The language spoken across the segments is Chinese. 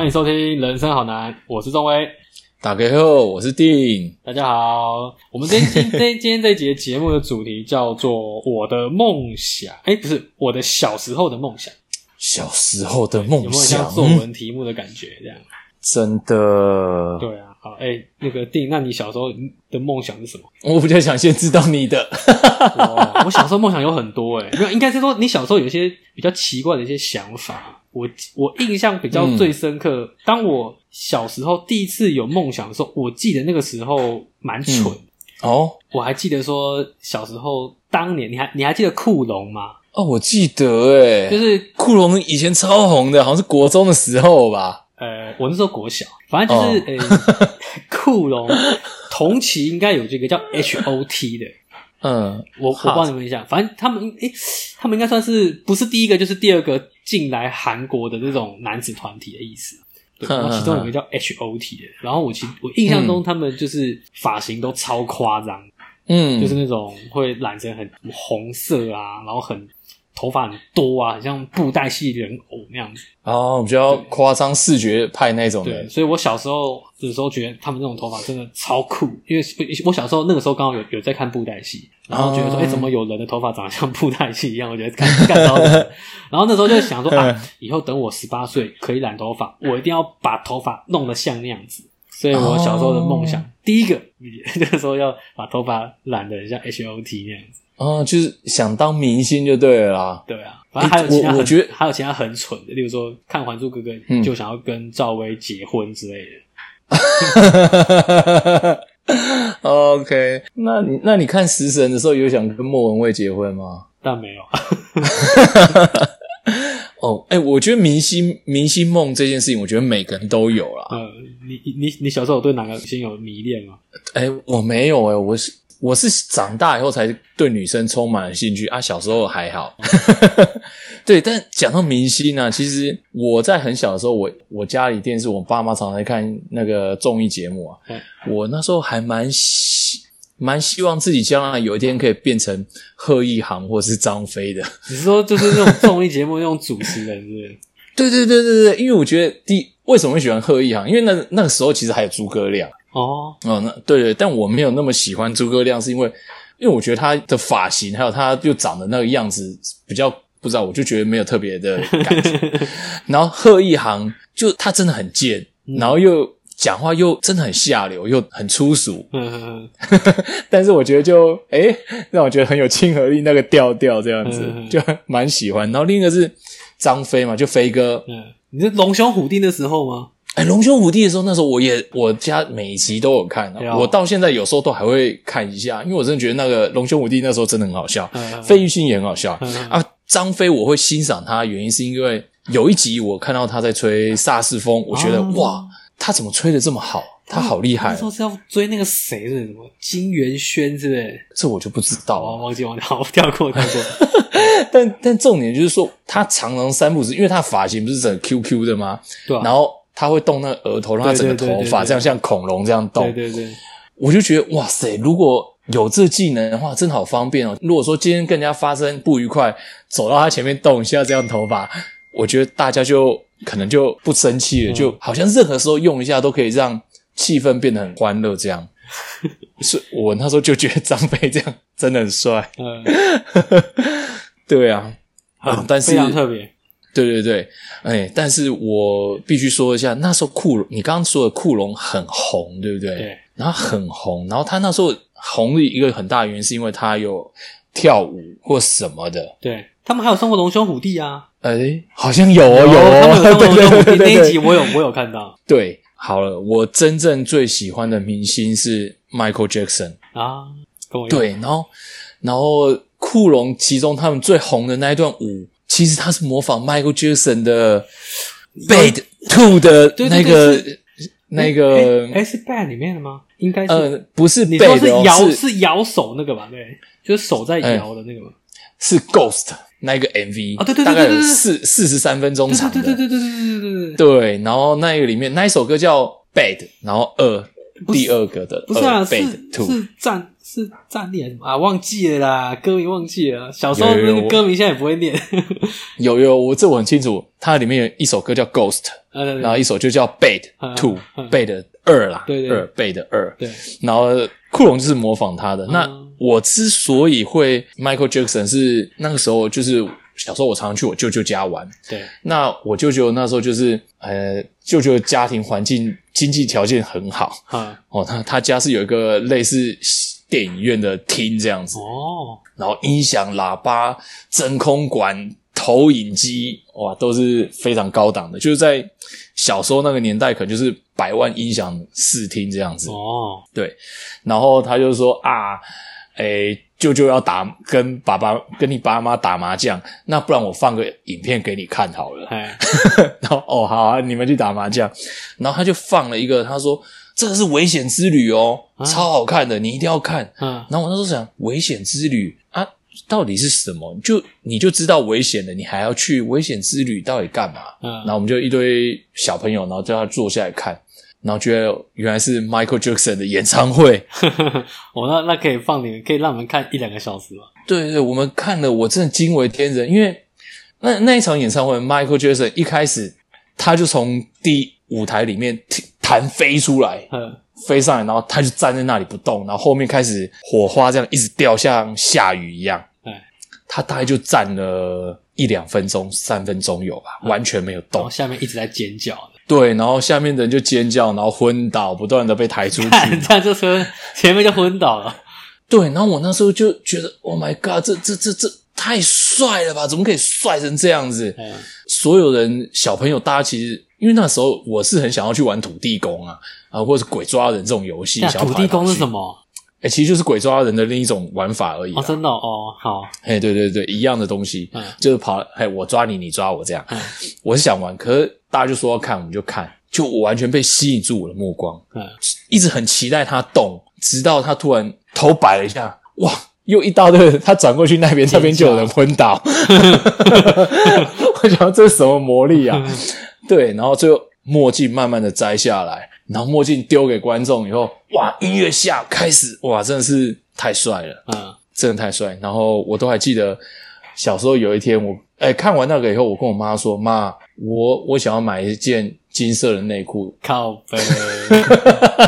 欢迎收听《人生好难》，我是钟威。打开后，我是定。大家好，我们今天今今天这一节节目的主题叫做“我的梦想”，哎，不是我的小时候的梦想。小时候的梦想，有没有像作文题目的感觉？这样，真的。对啊，好，哎，那个定，那你小时候的梦想是什么？我比较想先知道你的。我小时候梦想有很多，哎，没有，应该是说你小时候有一些比较奇怪的一些想法。我我印象比较最深刻，当我小时候第一次有梦想的时候，我记得那个时候蛮蠢哦。我还记得说小时候当年，你还你还记得库龙吗？哦，我记得，哎，就是库龙以前超红的，好像是国中的时候吧。呃，我那时候国小，反正就是呃，库龙同期应该有这个叫 H O T 的。嗯，我我帮你们一下，反正他们诶，他们应该算是不是第一个就是第二个进来韩国的这种男子团体的意思。对，然后其中有个叫 H O T 的，然后我其我印象中他们就是发型都超夸张，嗯，就是那种会染成很红色啊，然后很。头发很多啊，很像布袋戏人偶那样子哦，比较夸张视觉派那种的。对，所以我小时候有时候觉得他们那种头发真的超酷，因为我小时候那个时候刚好有有在看布袋戏，然后觉得说，哎，怎么有人的头发长得像布袋戏一样？我觉得干干到了。然后那时候就想说啊，以后等我十八岁可以染头发，我一定要把头发弄得像那样子。所以我小时候的梦想，第一个 那个时候要把头发染的像 H O T 那样子。哦，就是想当明星就对了啦。对啊，反正还有其他，我觉得还有其他很蠢的，例如说看《还珠格格》就想要跟赵薇结婚之类的。OK，那你那你看《食神》的时候有想跟莫文蔚结婚吗？但没有。哦，哎，我觉得明星明星梦这件事情，我觉得每个人都有啦。呃，你你你小时候对哪个明星有迷恋吗？哎，我没有哎，我是。我是长大以后才对女生充满了兴趣啊，小时候还好。对，但讲到明星呢，其实我在很小的时候，我我家里电视，我爸妈常常在看那个综艺节目啊。我那时候还蛮希蛮希望自己将来有一天可以变成贺一航或是张飞的。你是说就是那种综艺节目那种主持人，是不是？对对对对对，因为我觉得第为什么会喜欢贺一航？因为那那个时候其实还有诸葛亮。哦哦，那对对，但我没有那么喜欢诸葛亮，是因为因为我觉得他的发型还有他又长的那个样子比较不知道，我就觉得没有特别的感觉。然后贺一航就他真的很贱，然后又讲话又真的很下流，又很粗俗。嗯 但是我觉得就哎，让我觉得很有亲和力，那个调调这样子就蛮喜欢。然后另一个是张飞嘛，就飞哥。嗯，你是龙兄虎弟的时候吗？哎，龙兄虎弟的时候，那时候我也我家每集都有看，我到现在有时候都还会看一下，因为我真的觉得那个龙兄虎弟那时候真的很好笑，费玉清也很好笑啊。张飞我会欣赏他，原因是因为有一集我看到他在吹萨斯风，我觉得哇，他怎么吹的这么好？他好厉害！那时候是要追那个谁是什么金元轩，是不是？这我就不知道了，忘记忘记，好跳过跳过。但但重点就是说，他常常三步子，因为他发型不是整 Q Q 的吗？对，然后。他会动那个额头，让他整个头发这样像恐龙这样动。对对对，我就觉得哇塞，如果有这技能的话，真好方便哦。如果说今天跟人家发生不愉快，走到他前面动一下这样头发，我觉得大家就可能就不生气了，就好像任何时候用一下都可以让气氛变得很欢乐这样。是我那时候就觉得张飞这样真的很帅。嗯，对啊，但是非常特别。对对对，哎，但是我必须说一下，那时候库龙，你刚刚说的库龙很红，对不对？对。然后很红，然后他那时候红的一个很大原因是因为他有跳舞或什么的。对他们还有送过龙兄虎弟啊？哎，好像有哦，有哦，他们有龙兄虎弟 那一集，我有我有看到。对，好了，我真正最喜欢的明星是 Michael Jackson 啊，对，然后然后库龙其中他们最红的那一段舞。其实他是模仿 Michael Jackson 的 Bad Two 的那个那个，哎，是 Bad 里面的吗？应该是，呃，不是，你说是摇是摇手那个吧？对，就是手在摇的那个嘛。是 Ghost 那个 MV 啊，对对对，大概有四四十三分钟长的，对对对对对对对对。对，然后那一个里面那一首歌叫 Bad，然后二第二个的不是啊，是是战是战力还是什么？啊？忘记了啦，歌名忘记了。小时候那歌名现在也不会念。有有，我这我很清楚，它里面有一首歌叫《Ghost》，然后一首就叫《嗯 Two 嗯》，Bait 二啦，对对。二 Bait 二，对，然后库龙就是模仿他的。那嗯我之所以会 Michael Jackson 是那个时候就是小时候我常常去我舅舅家玩，对，那我舅舅那时候就是呃，舅舅的家庭环境经济条件很好。啊，哦，他他家是有一个类似电影院的厅这样子，哦，然后音响、喇叭、真空管、投影机，哇，都是非常高档的。就是在小时候那个年代，可能就是百万音响视听这样子。哦，对，然后他就说啊，诶，舅舅要打跟爸爸跟你爸妈打麻将，那不然我放个影片给你看好了。哎，然后哦，好啊，你们去打麻将。然后他就放了一个，他说这个是危险之旅哦，啊超好看的，你一定要看。嗯，然后我那时候想，危险之旅啊，到底是什么？就你就知道危险了，你还要去危险之旅，到底干嘛？嗯然后我们就一堆小朋友，然后叫他坐下来看，然后觉得原来是 Michael Jackson 的演唱会。我 那那可以放你们，可以让我们看一两个小时吗？对对，我们看了，我真的惊为天人，因为那那一场演唱会，Michael Jackson 一开始他就从第舞台里面弹飞出来，嗯，飞上来，然后他就站在那里不动，然后后面开始火花这样一直掉，像下雨一样。哎，他大概就站了一两分钟、三分钟有吧，完全没有动然后。下面一直在尖叫，对，然后下面的人就尖叫，然后昏倒，不断的被抬出去。看 这样就说前面就昏倒了。对，然后我那时候就觉得，Oh my god，这这这这太帅了吧？怎么可以帅成这样子？嗯，所有人小朋友，大家其实因为那时候我是很想要去玩土地公啊啊，或者是鬼抓人这种游戏。那想要土地公是什么？么？哎、其实就是鬼抓人的另一种玩法而已哦，真的哦哦，好，哎、对对对，一样的东西，嗯就是跑，哎，我抓你，你抓我这样。嗯我是想玩，可是大家就说要看，我们就看，就我完全被吸引住我的目光，嗯，一直很期待他动，直到他突然头摆了一下，哇，又一大堆人，他转过去那边，那边就有人昏倒。我想这是什么魔力啊？对，然后最后墨镜慢慢的摘下来，然后墨镜丢给观众以后，哇，音乐下开始，哇，真的是太帅了。嗯，真的太帅。然后我都还记得小时候有一天我，哎看完那个以后，我跟我妈说：“妈，我我想要买一件金色的内裤。靠背，”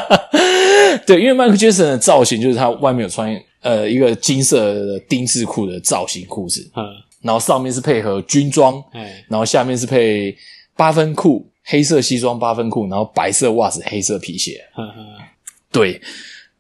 对，因为 Michael Jackson 的造型就是他外面有穿呃一个金色的丁字裤的造型裤子，嗯，然后上面是配合军装，哎，然后下面是配八分裤。黑色西装八分裤，然后白色袜子，黑色皮鞋。呵呵，对，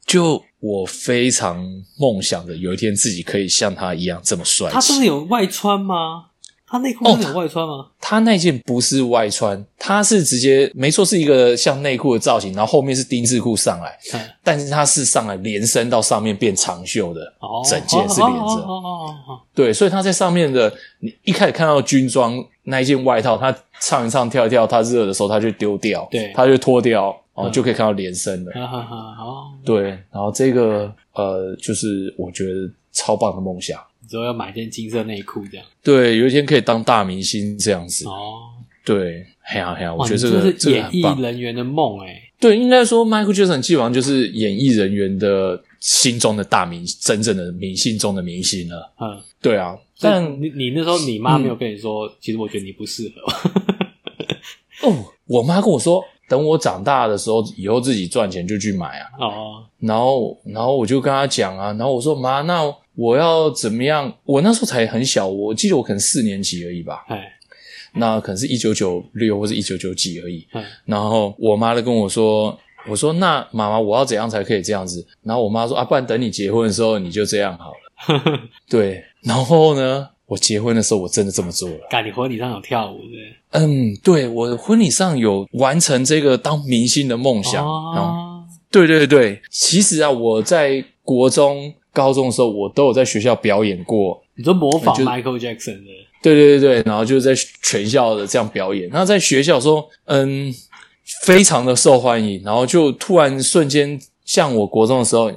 就我非常梦想着有一天自己可以像他一样这么帅气。他不是有外穿吗？他内裤是有外穿吗？他那件不是外穿，他是直接没错是一个像内裤的造型，然后后面是丁字裤上来，嗯但是它是上来连身到上面变长袖的，哦，整件是连着。哦哦哦哦哦，对，所以他在上面的，你一开始看到军装那一件外套，他唱一唱跳一跳，他热的时候他就丢掉，对他就脱掉，哦，嗯就可以看到连身了。哈哈哈，好，对，然后这个呃，就是我觉得超棒的梦想。你之后要买件金色内裤这样。对，有一天可以当大明星这样子。哦，对，嘿呀嘿呀，我，觉得这个这个演艺。人员的梦哎。对，应该说 Michael Jackson 基本上就是演艺人员的心中的大明，真正的明星中的明星了。嗯，对啊，但但你你那时候你妈没有跟你说，其实我觉得你不适合。哦，我妈跟我说，等我长大的时候，以后自己赚钱就去买啊。哦，然后，然后我就跟她讲啊，然后我说妈，那我要怎么样？我那时候才很小，我记得我可能四年级而已吧，哎，那可能是一九九六或者一九九几而已。嗯然后我妈就跟我说：“我说那妈妈，我要怎样才可以这样子？”然后我妈说：“啊，不然等你结婚的时候你就这样好了。”对，然后呢，我结婚的时候我真的这么做了。干，你婚礼上有跳舞对嗯，对我婚礼上有完成这个当明星的梦？想。哦，对对对，其实啊，我在国中、高中的时候，我都有在学校表演过。你说模仿 Michael Jackson 的，对对对对，然后就是在全校的这样表演。那在学校说，嗯，非常的受欢迎，然后就突然瞬间，像我国中的时候，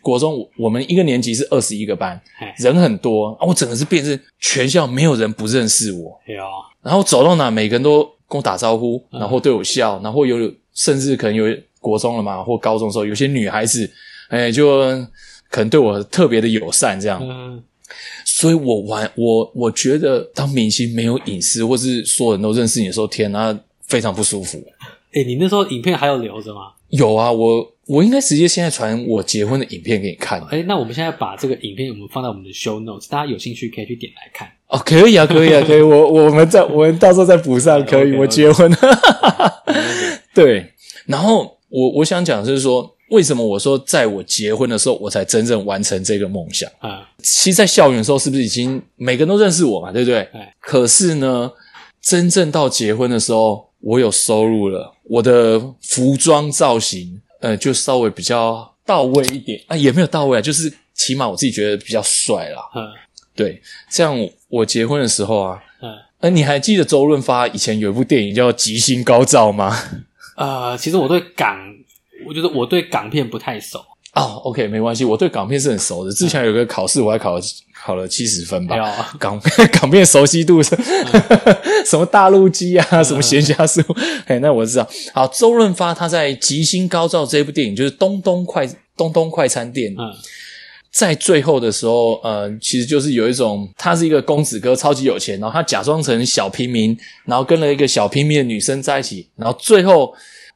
国中我们一个年级是二十一个班，哎，人很多啊，我整个是变成全校没有人不认识我，有，然后走到哪每个人都跟我打招呼，嗯然后对我笑，然后有甚至可能有国中了嘛，或高中的时候，有些女孩子，哎，就可能对我特别的友善这样。嗯所以我玩我我觉得当明星没有隐私，或是所有人都认识你的时候，天啊，非常不舒服。哎、你那时候影片还有留着吗？有啊，我我应该直接现在传我结婚的影片给你看。哎、那我们现在把这个影片我们放在我们的 show notes，大家有兴趣可以去点来看。哦，可以啊，可以啊，可以。我我们再我们到时候再补上，可以。我结婚了，对。然后我我想讲的是说，为什么我说在我结婚的时候，我才真正完成这个梦想？啊，其实，在校园的时候，是不是已经每个人都认识我嘛，对不对？哎可是呢，真正到结婚的时候，我有收入了，我的服装造型，呃，就稍微比较到位一点啊，也没有到位啊，就是起码我自己觉得比较帅啦。嗯对，这样我结婚的时候啊，嗯呃，你还记得周润发以前有一部电影叫《吉星高照》吗？呃，其实我对港，我觉得我对港片不太熟。哦，OK，没关系，我对港片是很熟的。之前有个考试，我还考了考了七十分吧港 港片熟悉度是 什么大陆鸡啊，什么闲暇事物，哎，那我知道。好，周润发他在《吉星高照》这部电影，就是东东快东东快餐店，嗯在最后的时候，呃，其实就是有一种他是一个公子哥，超级有钱，然后他假装成小平民，然后跟了一个小平民的女生在一起，然后最后，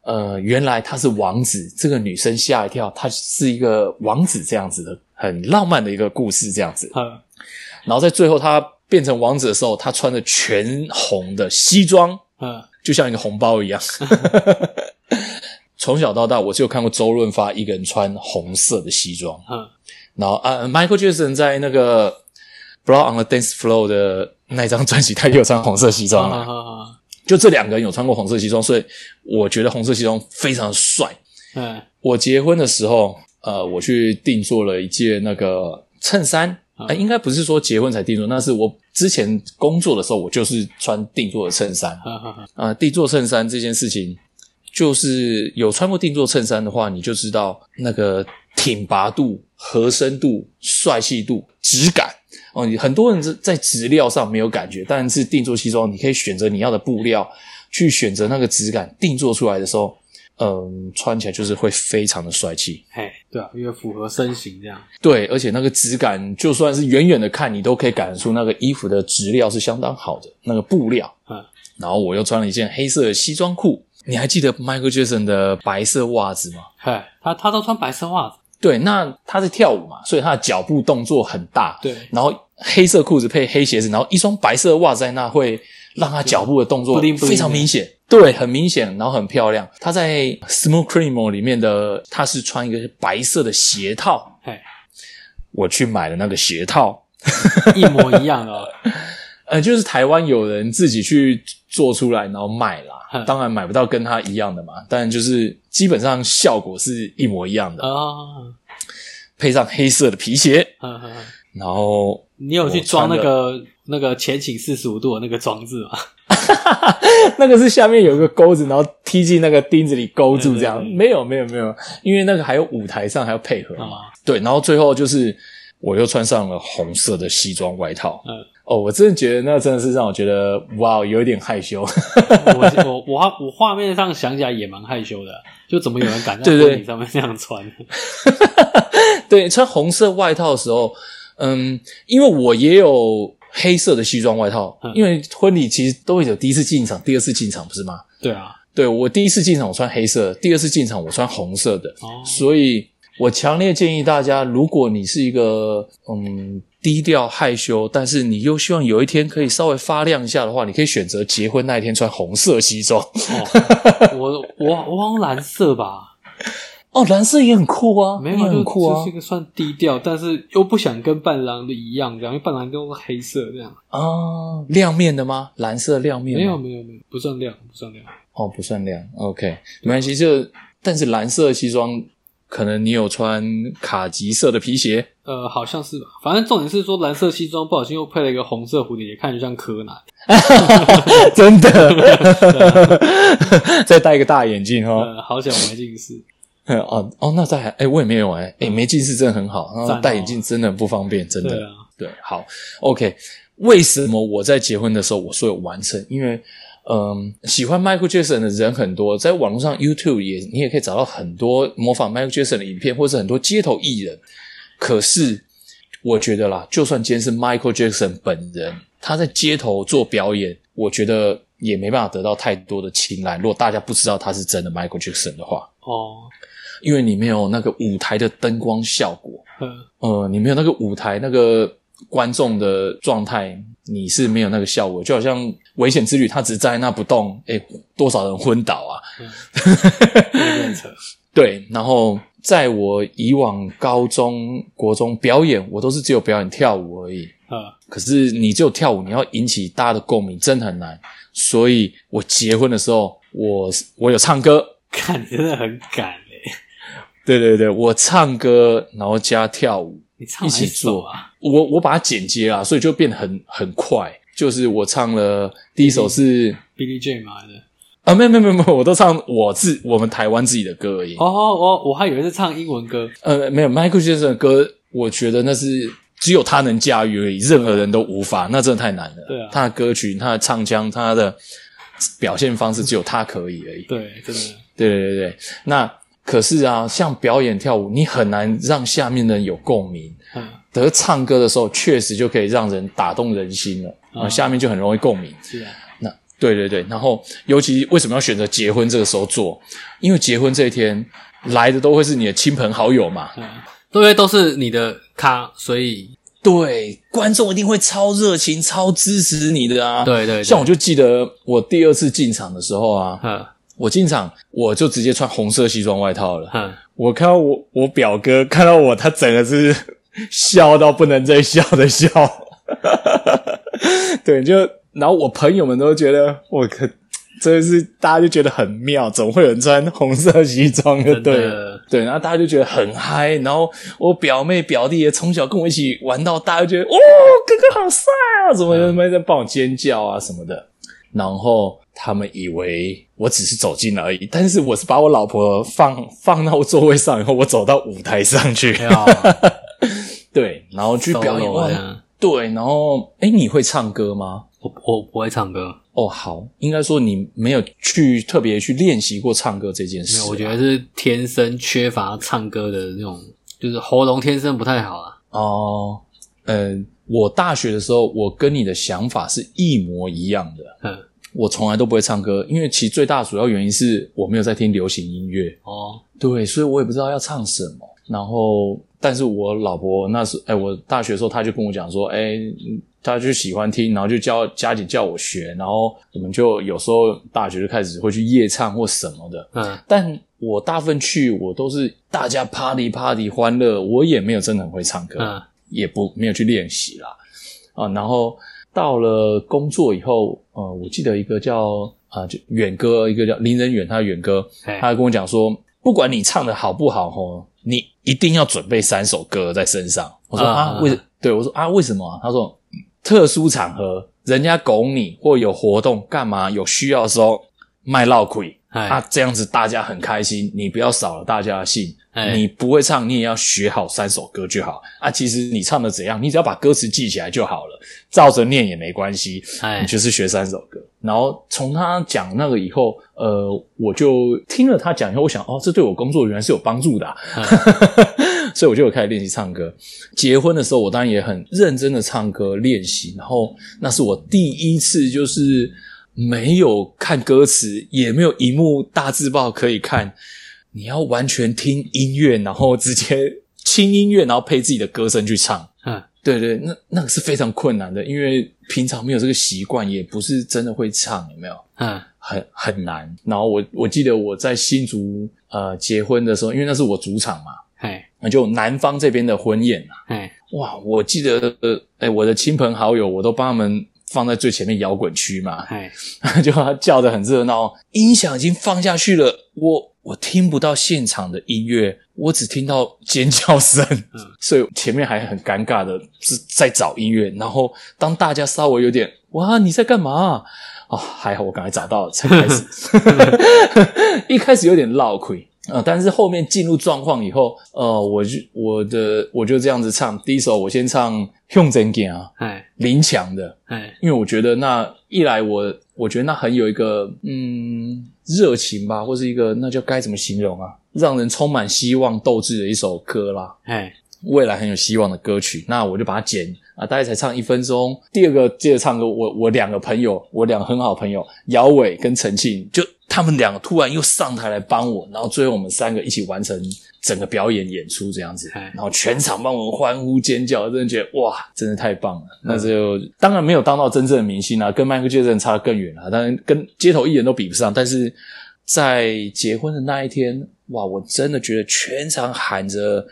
呃，原来他是王子，这个女生吓一跳，他是一个王子这样子的，很浪漫的一个故事这样子。嗯然后在最后他变成王子的时候，他穿着全红的西装，嗯就像一个红包一样。从小到大，我只有看过周润发一个人穿红色的西装。嗯然后啊，Michael Jackson 在那个《Blood on the Dance Floor》的那张专辑，他也有穿红色西装啊。嗯就这两个人有穿过红色西装，所以我觉得红色西装非常帅。嗯我结婚的时候，呃，我去定做了一件那个衬衫，哎、应该不是说结婚才定做，那是我之前工作的时候，我就是穿定做的衬衫。啊、定做衬衫这件事情，就是有穿过定做衬衫的话，你就知道那个挺拔度、合身度、帅气度、质感。哦，你很多人在在质料上没有感觉，但是定做西装，你可以选择你要的布料，去选择那个质感，定做出来的时候，嗯，穿起来就是会非常的帅气。嘿，对啊，因为符合身形这样。对，而且那个质感，就算是远远的看，你都可以感受出那个衣服的质料是相当好的，那个布料。嗯然后我又穿了一件黑色的西装裤。你还记得 Michael Jackson 的白色袜子吗？嘿，他他都穿白色袜子。对，那他是跳舞嘛，所以他的脚步动作很大。对然后黑色裤子配黑鞋子，然后一双白色袜子在那，会让他脚步的动作非常明显。对，很明显，然后很漂亮。他在《Smooth Criminal》里面的，他是穿一个白色的鞋套。嘿，我去买了那个鞋套，一模一样哦。呃，就是台湾有人自己去做出来，然后卖啦。嗯当然买不到跟它一样的嘛，但就是基本上效果是一模一样的。啊，配上黑色的皮鞋，然后你有去装那个那个前倾四十五度的那个装置吗？那个是下面有一个钩子，然后踢进那个钉子里勾住这样。没有没有没有，因为那个还有舞台上还要配合嘛。啊，对，然后最后就是我又穿上了红色的西装外套。嗯，哦，我真的觉得那真的是让我觉得哇，有一点害羞。我我我画我画面上想起来也蛮害羞的，就怎么有人敢在婚礼上面这样穿？对，穿红色外套的时候，嗯，因为我也有黑色的西装外套，嗯因为婚礼其实都会有第一次进场、第二次进场，不是吗？对啊，对我第一次进场我穿黑色，第二次进场我穿红色的，哦，所以我强烈建议大家，如果你是一个嗯低调害羞，但是你又希望有一天可以稍微发亮一下的话，你可以选择结婚那一天穿红色西装。哦 我我我好像蓝色吧，哦，蓝色也很酷啊，没有很酷啊就是一个算低调，但是又不想跟伴郎的一样，这样，因为伴郎都是黑色这样。啊，亮面的吗？蓝色亮面吗没有没有没有，不算亮，不算亮。哦，不算亮，OK，没关系。就但是蓝色西装，可能你有穿卡其色的皮鞋，呃，好像是吧。反正重点是说，蓝色西装不小心又配了一个红色蝴蝶结，看着像柯南。真的，再戴一个大眼镜哦。呃，好险我没近视。哦哦，那再还哎，我也没有哎，哎，没近视真的很好，然后戴眼镜真的很不方便，真的。对啊，对，好，OK。为什么我在结婚的时候我说有完成？因为，嗯，喜欢 Michael Jackson 的人很多，在网络上 YouTube 也你也可以找到很多模仿 Michael Jackson 的影片，或者很多街头艺人。可是我觉得啦，就算今天是 Michael Jackson 本人，他在街头做表演，我觉得也没办法得到太多的青睐。如果大家不知道他是真的 Michael Jackson 的话，哦，因为你没有那个舞台的灯光效果，嗯呃，你没有那个舞台那个观众的状态，你是没有那个效果。就好像危险之旅，他只在那不动，诶，多少人昏倒啊？有扯，对，然后在我以往高中、国中表演，我都是只有表演跳舞而已。嗯可是你只有跳舞，你要引起大家的共鸣，真的很难。所以我结婚的时候，我我有唱歌，看你真的很敢嘞，对对对，我唱歌，然后加跳舞，你唱一起做啊？我我把它剪接啦，所以就变得很很快。就是我唱了第一首是 Billy J 嘛的。啊，没有没有没有没，我都唱我自我们台湾自己的歌而已。哦，哦我还以为是唱英文歌。呃，没有，Michael Jackson 的歌，我觉得那是只有他能驾驭而已，任何人都无法，那真的太难了。对啊他的歌曲、他的唱腔、他的表现方式，只有他可以而已。对，真的。对对对对，那可是啊，像表演跳舞，你很难让下面的人有共鸣。嗯，得唱歌的时候，确实就可以让人打动人心了，嗯啊，下面就很容易共鸣。是啊。那对对对，然后尤其为什么要选择结婚这个时候做？因为结婚这一天来的都会是你的亲朋好友嘛，嗯，因为都是你的咖，所以对，观众一定会超热情、超支持你的啊。对对对像我就记得我第二次进场的时候啊，嗯我进场我就直接穿红色西装外套了。嗯，我看到我我表哥看到我，他整个是 笑到不能再笑的笑。对，就然后我朋友们都觉得我可真的是大家就觉得很妙，怎么会有人穿红色西装就真对了。对，然后大家就觉得很嗨，然后我表妹表弟也从小跟我一起玩到大，就觉得哦，哥哥好帅啊，怎么怎么在帮我尖叫啊什么的。然后他们以为我只是走进来而已，但是我是把我老婆放放到座位上以后，我走到舞台上去，要 对，然后去表演。对，然后哎，你会唱歌吗？我我不会唱歌，哦，好，应该说你没有去特别去练习过唱歌这件事啊。没有，我觉得是天生缺乏唱歌的那种，就是喉咙天生不太好啊。哦，呃，我大学的时候，我跟你的想法是一模一样的。嗯，我从来都不会唱歌，因为其实最大主要原因是我没有在听流行音乐，哦，对，所以我也不知道要唱什么。然后，但是我老婆那时，哎，我大学的时候，她就跟我讲说，哎，嗯她就喜欢听，然后就教家姐叫我学，然后我们就有时候大学就开始会去夜唱或什么的。嗯但我大部分去，我都是大家 party party 欢乐，我也没有真的很会唱歌。嗯也不没有去练习啦啊。然后到了工作以后，呃，我记得一个叫啊、就远哥，一个叫林仁远，他远哥，嘿他跟我讲说，不管你唱的好不好吼，你一定要准备三首歌在身上。我说啊啊，为对我说啊，为什么啊？他说特殊场合，人家拱你或有活动干嘛，有需要的时候卖闹亏。哎啊，这样子大家很开心，你不要扫了大家的兴。哎你不会唱，你也要学好三首歌就好啊。其实你唱的怎样，你只要把歌词记起来就好了，照着念也没关系。哎你就是学三首歌。然后从他讲那个以后，呃，我就听了他讲以后，我想哦，这对我工作原来是有帮助的、啊，所以我就有开始练习唱歌。结婚的时候，我当然也很认真的唱歌练习。然后那是我第一次，就是没有看歌词，也没有荧幕大字报可以看，你要完全听音乐，然后直接轻音乐，然后配自己的歌声去唱。嗯对对，那那个是非常困难的，因为平常没有这个习惯，也不是真的会唱，有没有？嗯很很难。然后我我记得我在新竹呃结婚的时候，因为那是我主场嘛，哎那就南方这边的婚宴啊，哎哇，我记得呃，哎，我的亲朋好友我都帮他们放在最前面摇滚区嘛，嘿，就他叫的很热闹，音响已经放下去了，我我听不到现场的音乐，我只听到尖叫声，所以前面还很尴尬的是在找音乐，然后当大家稍微有点哇你在干嘛？哦，还好我刚才找到了才开始，一开始有点落亏。呃，但是后面进入状况以后，呃，我就我的我就这样子唱，第一首我先唱《用真点》啊，哎林强的，哎因为我觉得那一来我我觉得那很有一个嗯热情吧，或是一个那叫该怎么形容啊，让人充满希望斗志的一首歌啦。哎未来很有希望的歌曲，那我就把它剪啊，大概才唱一分钟。第二个接着唱歌，我我两个朋友，我两个很好朋友姚伟跟陈庆，就他们两个突然又上台来帮我，然后最后我们三个一起完成整个表演演出这样子，哎然后全场帮我们欢呼尖叫，真的觉得哇，真的太棒了。那就当然没有当到真正的明星啊，跟迈克尔杰森差得更远了，当然跟街头艺人都比不上，但是在结婚的那一天，哇，我真的觉得全场喊着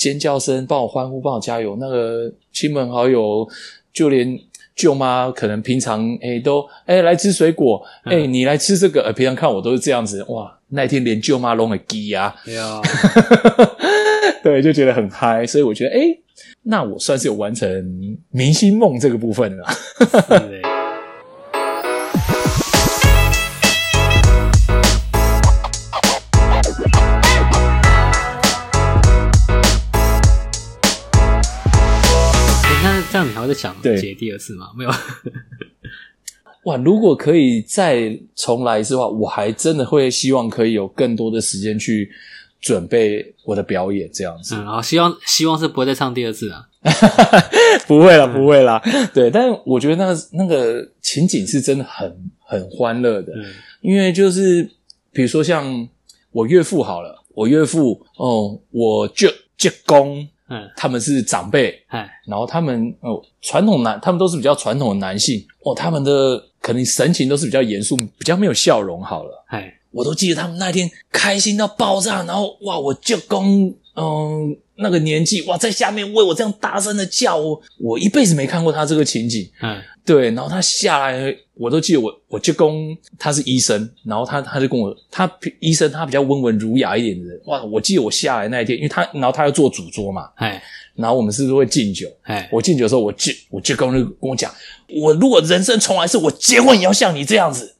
尖叫声，帮我欢呼，帮我加油。那个亲朋好友，就连舅妈，可能平常哎、都哎、来吃水果，哎、你来吃这个，呃，平常看我都是这样子，哇，那一天连舅妈都会鸡呀，对，就觉得很嗨，所以我觉得哎、那我算是有完成明星梦这个部分了。那这样你还会再想对结第二次吗？没有，哇，如果可以再重来一次的话，我还真的会希望可以有更多的时间去准备我的表演，这样子。嗯，然后希望希望是不会再唱第二次啊。不会啦，不会啦。对，但我觉得那个那个情景是真的很很欢乐的，嗯因为就是比如说像我岳父好了，我岳父哦，我舅舅公嗯，他们是长辈，哎，然后他们哦，传统男，他们都是比较传统的男性。哦，他们的可能神情都是比较严肃，比较没有笑容。好了，哎，我都记得他们那天开心到爆炸，然后哇，我舅公嗯那个年纪哇，在下面为我这样大声的叫我，我一辈子没看过他这个情景。嗯，对，然后他下来，我都记得我我舅公他是医生，然后他他就跟我他医生他比较温文儒雅一点的人，哇，我记得我下来那一天，因为他然后他要做主桌嘛，哎，然后我们是不是会敬酒？哎，我敬酒的时候，我舅我舅公就跟我讲，我如果人生重来是，我结婚也要像你这样子。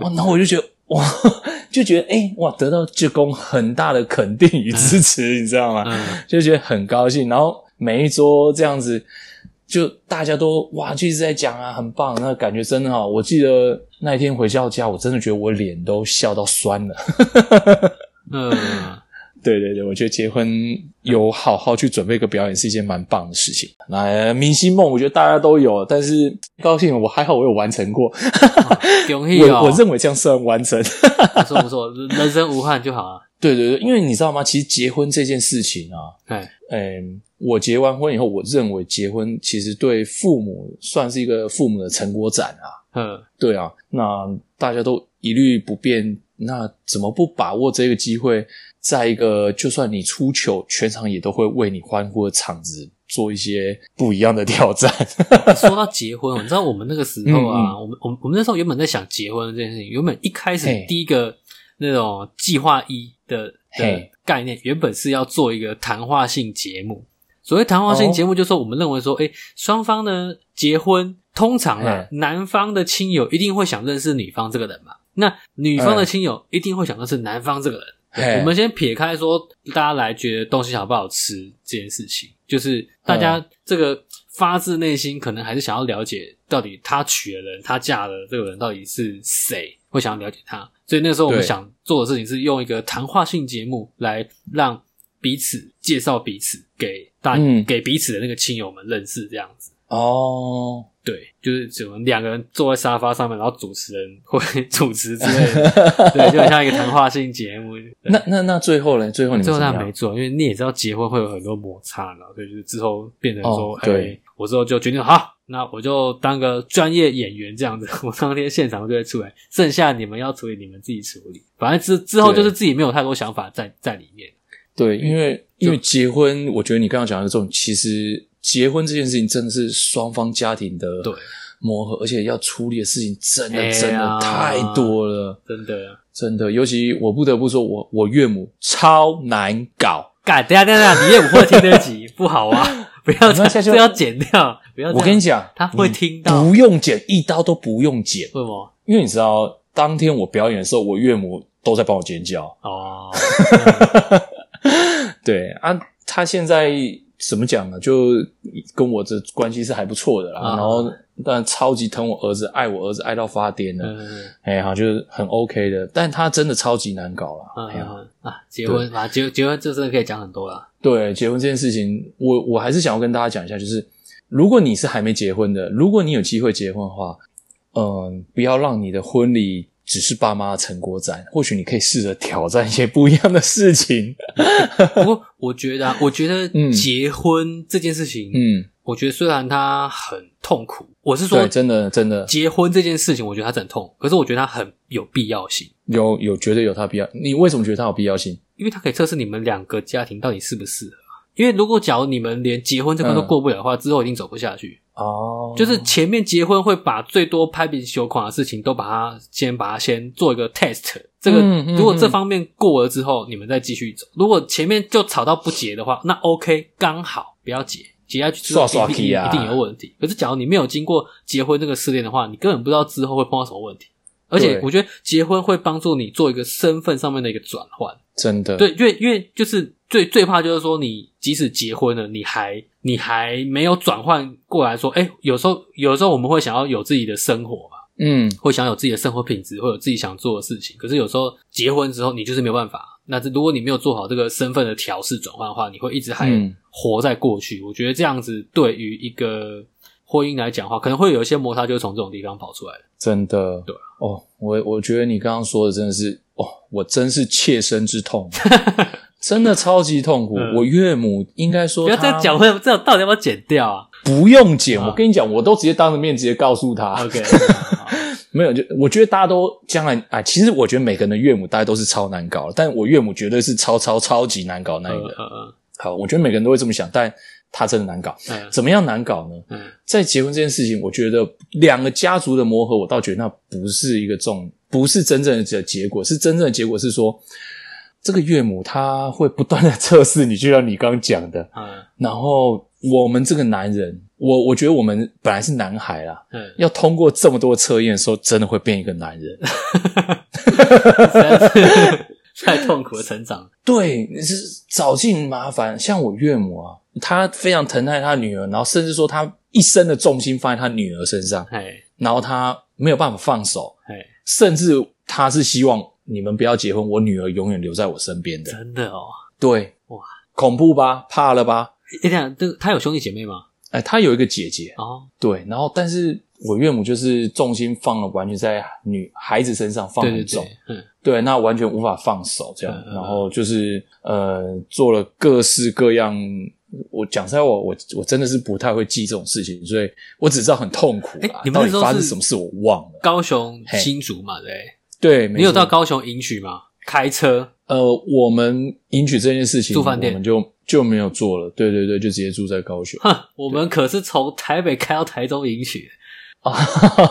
哇，然后我就觉得哇，就觉得哎、哇，得到舅公很大的肯定与支持，你知道吗？嗯，就觉得很高兴。然后每一桌这样子，就大家都哇，就一直在讲啊，很棒，那感觉真的好。我记得那一天回到家，我真的觉得我脸都笑到酸了。嗯，对对对，我觉得结婚有好好去准备一个表演是一件蛮棒的事情。那明星梦，我觉得大家都有，但是高兴，我还好，我有完成过。恭喜哦！我我认为这样算完成。不错不错，人生无憾就好 了。对对对，因为你知道吗？其实结婚这件事情啊，哎，嗯，我结完婚以后，我认为结婚其实对父母算是一个父母的成果展啊。嗯，对啊，那大家都一律不变，那怎么不把握这个机会，在一个就算你出糗，全场也都会为你欢呼的场子，做一些不一样的挑战？说到结婚，你知道我们那个时候啊，嗯。我们我们我们那时候原本在想结婚这件事情，原本一开始第一个那种计划一的的概念，原本是要做一个谈话性节目。所谓谈话性节目，就是说我们认为说，哎、双方呢结婚，通常啊，男方的亲友一定会想认识女方这个人嘛，那女方的亲友一定会想认识男方这个人。对我们先撇开说大家来觉得东西好不好吃这件事情，就是大家这个发自内心可能还是想要了解到底他娶的人，他嫁的这个人到底是谁，会想要了解他。所以那时候我们想做的事情是用一个谈话性节目来让彼此介绍彼此给大、嗯给彼此的那个亲友们认识，这样子。哦，对，就是只能两个人坐在沙发上面，然后主持人会 主持之类的，对，就很像一个谈话性节目。对那那那最后呢？最后你们最后怎么样他没做，因为你也知道结婚会有很多摩擦，然后所以就是之后变成说，对我之后就决定好，那我就当个专业演员这样子，我当天现场就会出来，剩下你们要处理你们自己处理，反正之之后就是自己没有太多想法在在里面。对，因为因为结婚，我觉得你刚刚讲的这种，其实结婚这件事情真的是双方家庭的对磨合，而且要处理的事情真的、真的太多了，真的，真的。尤其我不得不说，我我岳母超难搞。干，等一下等一下，你岳母会听这集，不好啊，不要这样，那下去这要剪掉，不要。我跟你讲，他会你听到不用剪，一刀都不用剪，为什么？因为你知道，当天我表演的时候，我岳母都在帮我尖叫。哦，对啊，他现在怎么讲呢？就跟我这关系是还不错的啦。啊然后但超级疼我儿子，爱我儿子爱到发癫的，嗯哎好就是很 OK 的，但他真的超级难搞了，啊，结婚啊，结结婚这真的可以讲很多啦。对结婚这件事情，我我还是想要跟大家讲一下，就是如果你是还没结婚的，如果你有机会结婚的话，嗯，不要让你的婚礼只是爸妈的成果展，或许你可以试着挑战一些不一样的事情。不过我觉得啊，我觉得嗯结婚这件事情，嗯，我觉得虽然它很痛苦，我是说，真的真的结婚这件事情，我觉得它很痛，可是我觉得它很有必要性，有有绝对有它必要。你为什么觉得它有必要性？因为它可以测试你们两个家庭到底适不适合啊。因为如果假如你们连结婚这关都嗯过不了的话，之后一定走不下去。哦就是前面结婚会把最多拍饼羞款的事情都把它先把它先做一个 test，这个、嗯嗯如果这嗯方面过了之后，你们再继续走。如果前面就吵到不结的话，那 OK 刚好不要结，结下去之后刷刷一定气啊一定有问题。可是假如你没有经过结婚这个试炼的话，你根本不知道之后会碰到什么问题。而且我觉得结婚会帮助你做一个身份上面的一个转换。真的对，因为因为就是最最怕就是说，你即使结婚了，你还你还没有转换过来说，哎，有时候有时候我们会想要有自己的生活嘛，嗯会想有自己的生活品质，会有自己想做的事情。可是有时候结婚之后，你就是没有办法。那这如果你没有做好这个身份的调试转换的话，你会一直还嗯活在过去。我觉得这样子对于一个婚姻来讲的话，可能会有一些摩擦，就是从这种地方跑出来的。真的对哦，我我觉得你刚刚说的真的是哦，我真是切身之痛，真的超级痛苦。嗯我岳母应该说不要再她讲，我这到底要不要剪掉啊不用剪，啊我跟你讲，我都直接当着面直接告诉他。？OK，没有，就我觉得大家都将来啊，其实我觉得每个人的岳母大家都是超难搞的，但我岳母绝对是超超超级难搞那一个。嗯嗯好，我觉得每个人都会这么想，但她真的难搞。嗯怎么样难搞呢？嗯在结婚这件事情，我觉得两个家族的磨合，我倒觉得那不是一个重，不是真正的结果，是真正的结果是说，这个岳母她会不断的测试你，就像你刚刚讲的，嗯然后我们这个男人，我我觉得我们本来是男孩啦，嗯，要通过这么多测验的时候，真的会变一个男人。太痛苦的成长。对，你是找尽麻烦。像我岳母啊，她非常疼爱她女儿，然后甚至说她一生的重心放在她女儿身上，哎然后她没有办法放手，哎，甚至她是希望你们不要结婚，我女儿永远留在我身边的。真的哦。对，哇，恐怖吧？怕了吧？哎，这样，这个他有兄弟姐妹吗？哎，他有一个姐姐，哦，对，然后但是我岳母就是重心放了完全在女孩子身上放很重，对，嗯对，那完全无法放手这样，然后就是呃做了各式各样。我讲实在话，我我我真的是不太会记这种事情，所以我只知道很痛苦啦。哎你们到底那时候是发生什么事我忘了。高雄嘿新竹嘛，对，对，没你有到高雄迎娶吗？开车，呃，我们迎娶这件事情，住饭店我们就就没有做了。对对对，就直接住在高雄。哼，我们可是从台北开到台中迎娶，啊，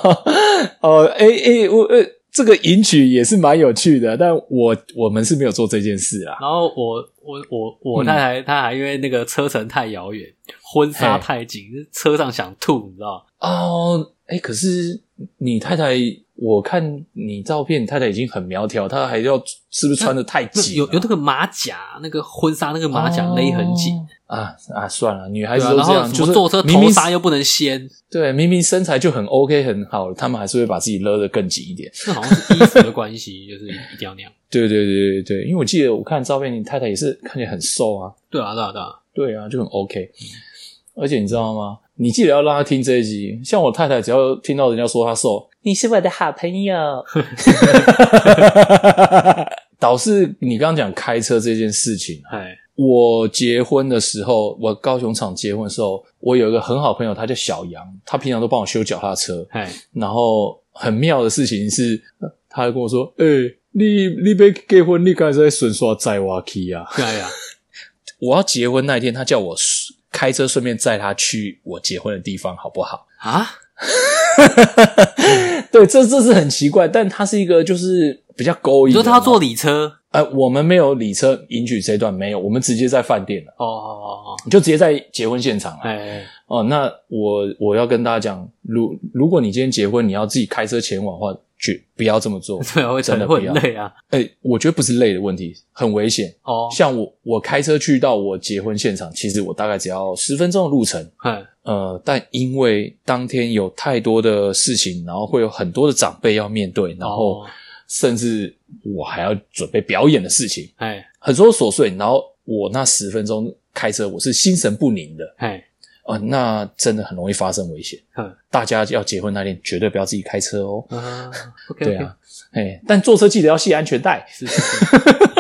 哦，哎哎，我呃，这个迎娶也是蛮有趣的，但我我们是没有做这件事啊。然后我我我我嗯太太她还因为那个车程太遥远，婚纱太紧，车上想吐，你知道？哦，哎，可是你太太，我看你照片，你太太已经很苗条，她还要是不是穿的太紧、啊？有有那个马甲，那个婚纱那个马甲勒很紧，啊啊！算了，女孩子都这样，然后什就是坐车明明头纱又不能掀，对，明明身材就很 OK 很好，他们还是会把自己勒得更紧一点。那好像是衣服的关系，就是一定要那样。对对对对对，因为我记得我看照片，你太太也是看起来很瘦啊。对啊，对啊，对啊，对啊，就很 OK。而且你知道吗？你记得要让他听这一集。像我太太，只要听到人家说她瘦，你是我的好朋友。导致你刚刚讲开车这件事情，哎，我结婚的时候，我高雄厂结婚的时候，我有一个很好朋友，他叫小杨，他平常都帮我修脚踏车。哎，然后很妙的事情是，呃他还跟我说：“哎、你你别结婚，你刚才在顺刷载我去啊！”对呀，我要结婚那一天，他叫我开车顺便载他去我结婚的地方，好不好？啊，对，这这是很奇怪，但他是一个就是比较勾引的。你说他坐礼车？呃，我们没有礼车迎娶这一段没有，我们直接在饭店了，哦哦哦哦，你就直接在结婚现场了。哎，哦，那我我要跟大家讲，如如果你今天结婚，你要自己开车前往的话，绝不要这么做。对啊，会真的会累啊。哎、我觉得不是累的问题，很危险。哦，像我我开车去到我结婚现场，其实我大概只要十分钟的路程。嗯呃，但因为当天有太多的事情，然后会有很多的长辈要面对，然后哦甚至我还要准备表演的事情，哎很多琐碎。然后我那十分钟开车，我是心神不宁的哎，啊、那真的很容易发生危险。嗯大家要结婚那天绝对不要自己开车哦。对啊，哎，但坐车记得要系安全带。是是是，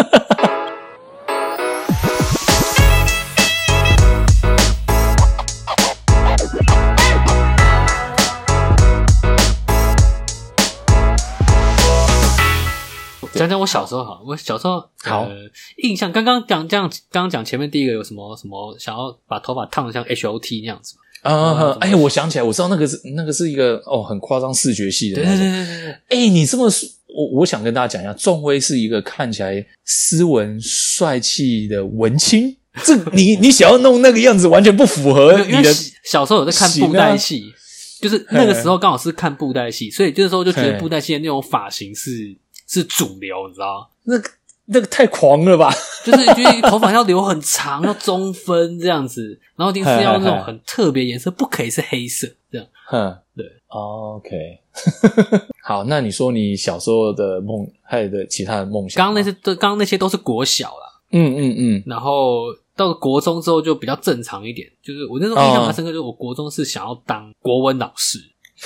小时候好，我小时候好。呃、印象刚刚讲这样，刚刚讲前面第一个有什么什么想要把头发烫得像 H O T 那样子吗？啊，哎，我想起来，我知道那个是那个是一个哦，很夸张视觉系的对那种。对对对哎，你这么说我我想跟大家讲一下，仲威是一个看起来斯文帅气的文青，这你你想要弄那个样子，完全不符合你的小时候有在看布袋戏，就是那个时候刚好是看布袋戏，所以这时候就觉得布袋戏的那种发型是是主流，你知道？那个那个太狂了吧？就是就是头发要留很长，要中分这样子，然后一定是要那种很特别颜色，不可以是黑色这样。哼，对，OK，好，那你说你小时候的梦，还有的其他的梦想？刚刚那些都刚刚那些都是国小啦，嗯嗯嗯，然后到了国中之后就比较正常一点，就是我那时候印象蛮深刻，就是我国中是想要当国文老师。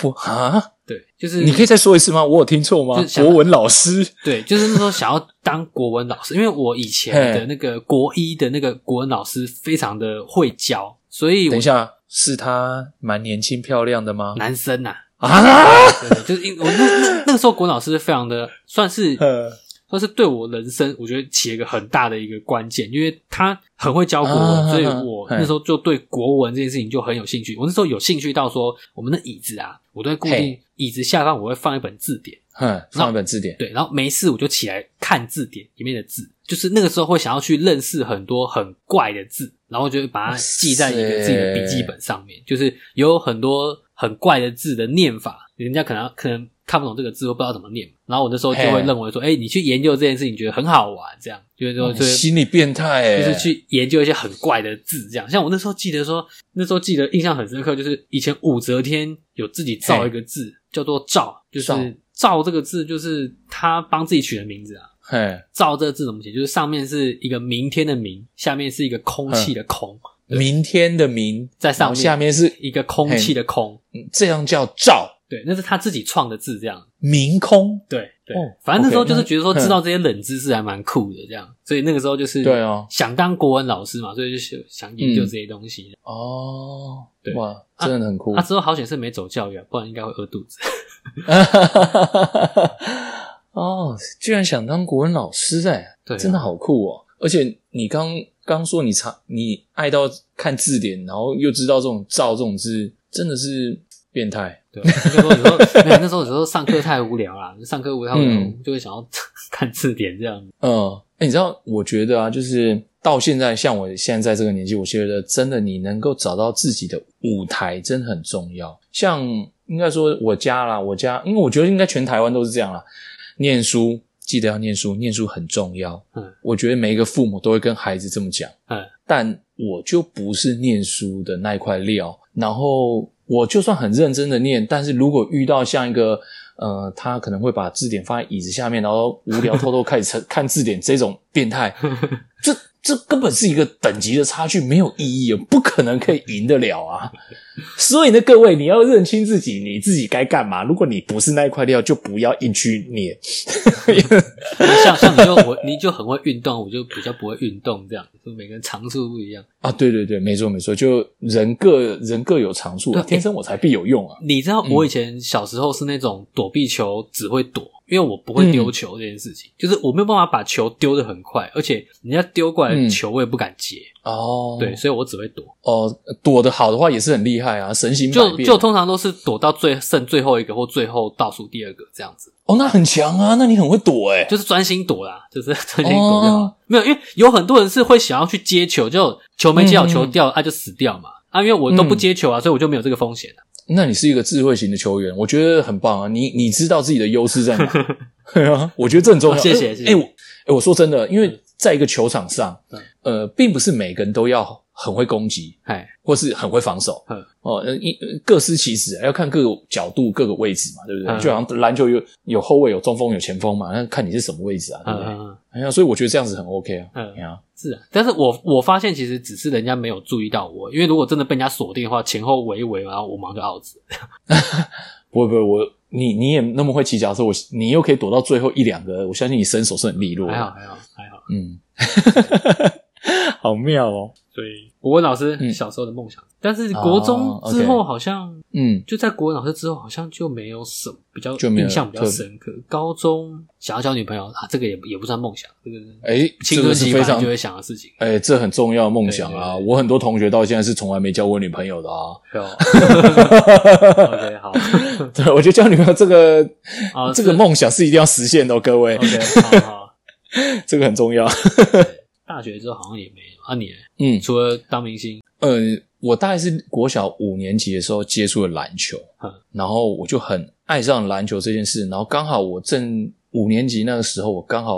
我啊，对，就是你可以再说一次吗？我有听错吗就是？国文老师，对，就是那时候想要当国文老师，因为我以前的那个国一的那个国文老师非常的会教，所以等一下，是他蛮年轻漂亮的吗？男生呐、啊，对，就是因我那那那个时候国文老师非常的算是 呃算是对我人生我觉得起了一个很大的一个关键，因为他很会教国文，啊所以我那时候就对国文这件事情就很有兴趣。我那时候有兴趣到说，我们的椅子啊，我都会固定椅子下方我会放一本字典。哼，放一本字典，对，然后没事我就起来看字典里面的字，就是那个时候会想要去认识很多很怪的字，然后就会把它记在一个自己的笔记本上面，就是有很多很怪的字的念法，人家可能可能看不懂这个字，我不知道怎么念，然后我那时候就会嘿认为说，哎，你去研究这件事情，觉得很好玩，这样。就是说，就是心理变态哎，就是去研究一些很怪的字，这样。像我那时候记得说，那时候记得印象很深刻，就是以前武则天有自己造一个字，叫做“赵”，就是赵“赵”这个字，就是他帮自己取的名字啊。嘿，赵这个字怎么写？就是上面是一个明天的明，下面是一个空气的空，明天的明在上面下面是一个空气的空。嗯这样叫照对，那是他自己创的字，这样。明空，对对，哦反正那时候就是觉得说知道这些冷知识还蛮酷的，这样。所以那个时候就是对哦想当国文老师嘛，所以就是想研究这些东西。哦，对哇，真的很酷他、。之后好险是没走教育啊，不然应该会饿肚子。哦，居然想当国文老师哎、真的好酷哦！而且你刚刚说你查你爱到看字典，然后又知道这种“造”这种字，真的是变态。对，那时候有时候没有，那时候有时候上课太无聊啦，上课无聊，嗯就会想要 看字典这样。嗯，哎，你知道，我觉得啊，就是到现在，像我现在这个年纪，我觉得真的你能够找到自己的舞台，真的很重要。像应该说我家啦，我家，因为我觉得应该全台湾都是这样啦。念书记得要念书，念书很重要。嗯，我觉得每一个父母都会跟孩子这么讲。嗯，但我就不是念书的那一块料，然后我就算很认真的念，但是如果遇到像一个呃，他可能会把字典放在椅子下面，然后无聊偷偷开始 看字典这种变态，这这根本是一个等级的差距，没有意义，不可能可以赢得了啊！所以呢，各位你要认清自己，你自己该干嘛。如果你不是那一块料，就不要硬去捏。像像你就 我你就很会运动，我就比较不会运动，这样，就每个人长处不一样。啊，对对对，没错没错，就人各人各有长处啊，天生我材必有用啊。你知道我以前小时候是那种躲避球只会躲，因为我不会丢球这件事情，就是我没有办法把球丢的很快，而且人家丢过来的球我也不敢接，哦，对，所以我只会躲。哦，躲得好的话也是很厉害啊，神行。就就通常都是躲到最剩最后一个或最后倒数第二个这样子，哦，那很强啊，那你很会躲哎、就是专心躲啦，就是专心躲就好。哦没有，因为有很多人是会想要去接球，就球没接好，嗯球掉了，啊就死掉嘛。啊，因为我都不接球啊，所以我就没有这个风险啊。那你是一个智慧型的球员，我觉得很棒啊。你你知道自己的优势在哪？对啊，我觉得这很重要。哦谢谢谢谢哎、我哎、我说真的，因为在一个球场上，呃，并不是每个人都要很会攻击，哎，或是很会防守嗯，哦，呃一各司其职，要看各个角度、各个位置嘛，对不对？嗯就好像篮球有有后卫、有中锋、有前锋嘛，那看你是什么位置啊，对不对？哎呀，所以我觉得这样子很 OK 啊，嗯哎呀，是啊，但是我我发现其实只是人家没有注意到我，因为如果真的被人家锁定的话，前后围一围，然后我马上就 out。不会不会，我你你也那么会骑脚踏车，我你又可以躲到最后一两个，我相信你身手是很利落的。还好还好还好。嗯，好妙哦。所以我文老师嗯小时候的梦想，但是国中哦之后好像、嗯，就在国文老师之后好像就没有什么比较就印象比较深刻。高中想要交女朋友啊，这个也也不算梦想，这个是哎，青这春期非常就会想的事情。哎，这很重要的梦想啊！对对我很多同学到现在是从来没交过女朋友的啊。对哦 OK 好，对，我觉得交女朋友这个啊这个梦想是一定要实现的哦，各位，OK 好好。这个很重要。大学之后好像也没有啊你你，嗯，除了当明星，呃，我大概是国小五年级的时候接触了篮球，嗯。然后我就很爱上篮球这件事。然后刚好我正五年级那个时候，我刚好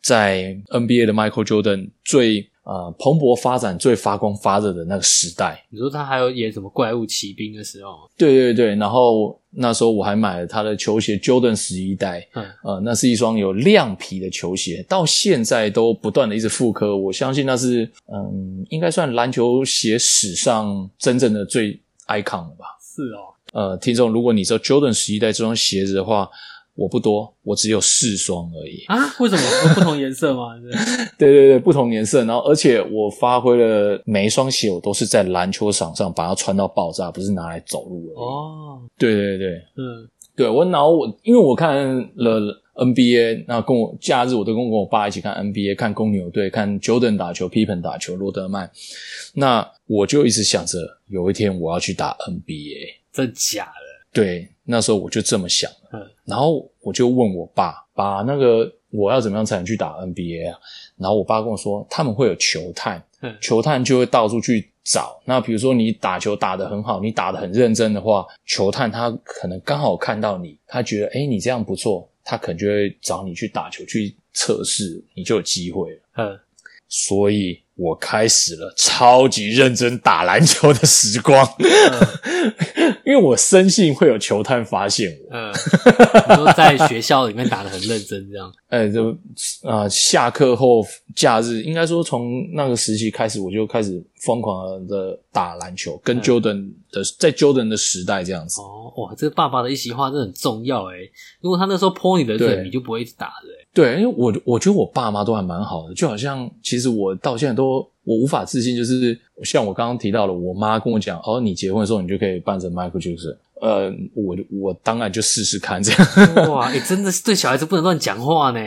在 NBA 的 Michael Jordan 最呃蓬勃发展、最发光发热的那个时代。你说他还有演什么怪物骑兵的时候，对对对，然后那时候我还买了他的球鞋 Jordan 十一代，嗯呃，那是一双有亮皮的球鞋，到现在都不断的一直复刻。我相信那是嗯，应该算篮球鞋史上真正的最 icon 了吧。是哦，呃，听众，如果你知道 Jordan 十一代这双鞋子的话，我不多，我只有四双而已。啊？为什么不同颜色吗？对对对，不同颜色，然后而且我发挥了每一双鞋，我都是在篮球场上把它穿到爆炸，不是拿来走路而已。哦，对对对，嗯对我然后我因为我看了 NBA，那跟我假日我都跟我爸一起看 NBA，看公牛队，看 Jordan 打球，Pippen 打球，罗德曼，那我就一直想着有一天我要去打 NBA。真假的？对，那时候我就这么想了，嗯然后我就问我爸，爸，那个我要怎么样才能去打 NBA 啊？然后我爸跟我说，他们会有球探，嗯球探就会到处去找。那比如说你打球打得很好，你打得很认真的话，球探他可能刚好看到你，他觉得诶你这样不错，他可能就会找你去打球去测试，你就有机会了。嗯，所以我开始了超级认真打篮球的时光，因为我深信会有球探发现我。嗯，你说在学校里面打的很认真，这样，哎，就呃，下课后假日，应该说从那个时期开始，我就开始疯狂的打篮球，跟嗯 Jordan 的在 Jordan 的时代这样子。哦，哇，这个爸爸的一席话真的很重要哎。如果他那时候泼你的水，对你就不会一直打的诶。对，因为我我觉得我爸妈都还蛮好的，就好像其实我到现在都我无法置信，就是像我刚刚提到了，我妈跟我讲，哦，你结婚的时候你就可以扮成 Michael Jackson，呃，我我当然就试试看这样。哇，你，真的是对小孩子不能乱讲话呢。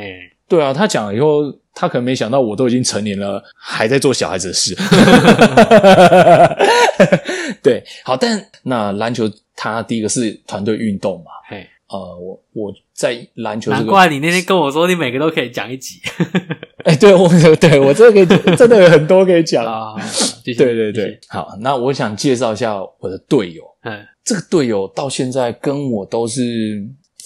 对啊，他讲了以后，他可能没想到我都已经成年了，还在做小孩子的事。对，好，但那篮球它第一个是团队运动嘛，嘿，呃，我我在篮球这难，怪你那天跟我说你每个都可以讲一集 哎，对我对我这个可以真的有很多可以讲。啊。对对对，好，那我想介绍一下我的队友。嗯这个队友到现在跟我都是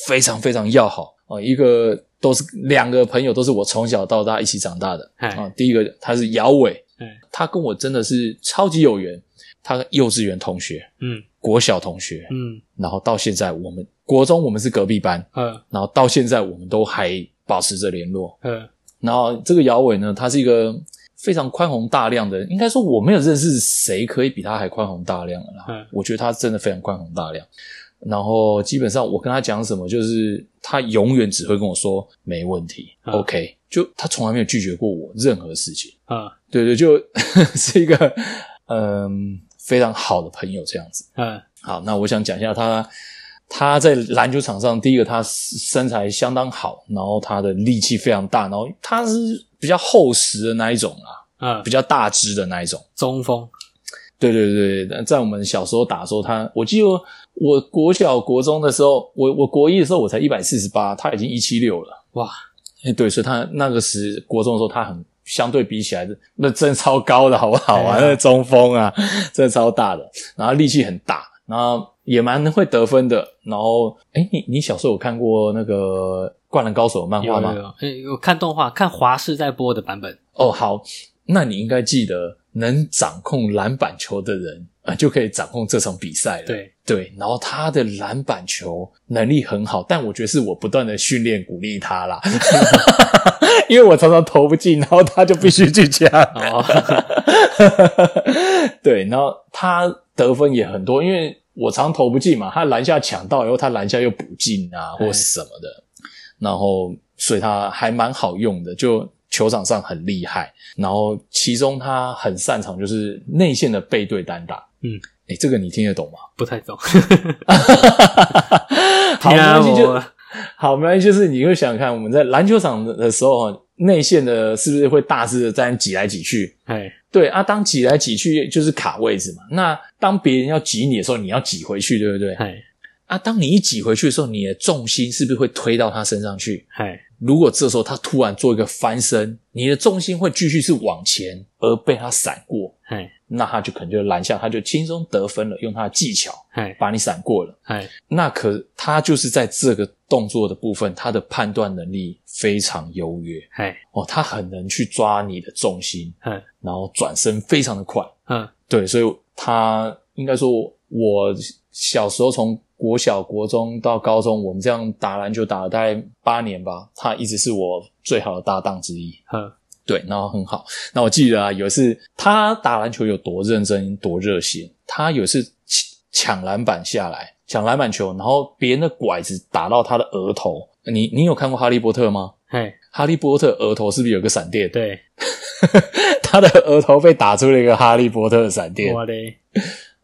非常非常要好啊、一个都是两个朋友，都是我从小到大一起长大的嘿啊、第一个他是姚伟，嗯他跟我真的是超级有缘，他幼稚园同学，嗯国小同学，嗯然后到现在我们国中我们是隔壁班，嗯然后到现在我们都还保持着联络。嗯然后这个姚伟呢，他是一个非常宽宏大量的人，应该说我没有认识谁可以比他还宽宏大量的啦。嗯我觉得他真的非常宽宏大量。然后基本上我跟他讲什么，就是他永远只会跟我说没问题、嗯 o k 就他从来没有拒绝过我任何事情。啊对对，就 是一个嗯非常好的朋友这样子。嗯好，那我想讲一下他，他在篮球场上，第一个他身材相当好，然后他的力气非常大，然后他是比较厚实的那一种啊，嗯比，较大只的那一种。中锋，对对对对，在我们小时候打的时候，他我记得我国小国中的时候，我我国一的时候我才一百四十八，他已经一七六了。哇，哎，对，所以他那个时国中的时候，他很相对比起来的，那真的超高的好不好啊？那个中锋啊，真的超大的，然后力气很大，然后也蛮会得分的。然后，哎，你你小时候有看过那个《灌篮高手》漫画吗？有有有，诶我看动画，看华视在播的版本。哦，好，那你应该记得，能掌控篮板球的人啊、呃就可以掌控这场比赛了。对。对，然后他的篮板球能力很好，但我觉得是我不断的训练鼓励他啦，因为我常常投不进，然后他就必须去抢。哦，对，然后他得分也很多，因为我常投不进嘛，他篮下抢到以后，他篮下又补进啊，或什么的，然后所以他还蛮好用的，就球场上很厉害。然后其中他很擅长就是内线的背对单打，嗯，诶，这个你听得懂吗？不太懂。好，没关系，就好，没关系，就是你会想想看，我们在篮球场的时候，哈，内线的是不是会大致的这样挤来挤去？哎，对啊，当挤来挤去就是卡位置嘛。那当别人要挤你的时候，你要挤回去，对不对？哎，啊，当你一挤回去的时候，你的重心是不是会推到他身上去？哎，如果这时候他突然做一个翻身，你的重心会继续是往前，而被他闪过，哎，那他就可能就拦下，他就轻松得分了，用他的技巧哎，把你闪过了。哎，那可他就是在这个动作的部分，他的判断能力非常优越。哎，哦，他很能去抓你的重心，嗯，然后转身非常的快。嗯，对，所以他应该说，我小时候从国小、国中到高中，我们这样打篮球打了大概八年吧，他一直是我最好的搭档之一。嗯，对，然后很好。那我记得啊，有一次他打篮球有多认真、多热血。他有一次抢抢篮板下来，抢篮板球，然后别人的拐子打到他的额头。你你有看过《哈利波特》吗？哎，哈利波特额头是不是有个闪电？对，他的额头被打出了一个哈利波特的闪电。我嘞，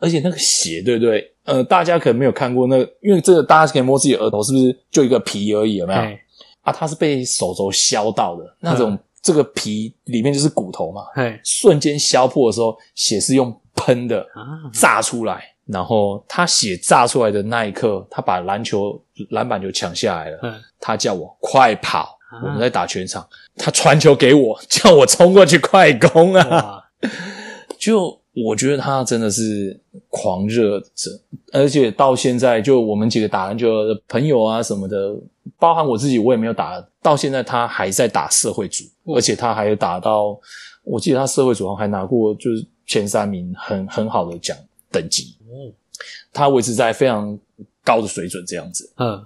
而且那个血，对不对？呃，大家可能没有看过那个，因为这个大家可以摸自己的额头，是不是就一个皮而已？有没有？哎，啊，他是被手肘削到的那种，这个皮里面就是骨头嘛，哎，瞬间削破的时候，血是用喷的啊，炸出来，然后他血炸出来的那一刻，他把篮球篮板球抢下来了，嗯，他叫我快跑，啊我们在打全场，他传球给我，叫我冲过去快攻啊！就我觉得他真的是狂热者，而且到现在，就我们几个打篮球的朋友啊什么的，包含我自己，我也没有打，到现在他还在打社会组，而且他还有打到，我记得他社会组上还拿过就是前三名，很很好的奖等级，哦，他维持在非常高的水准这样子。嗯，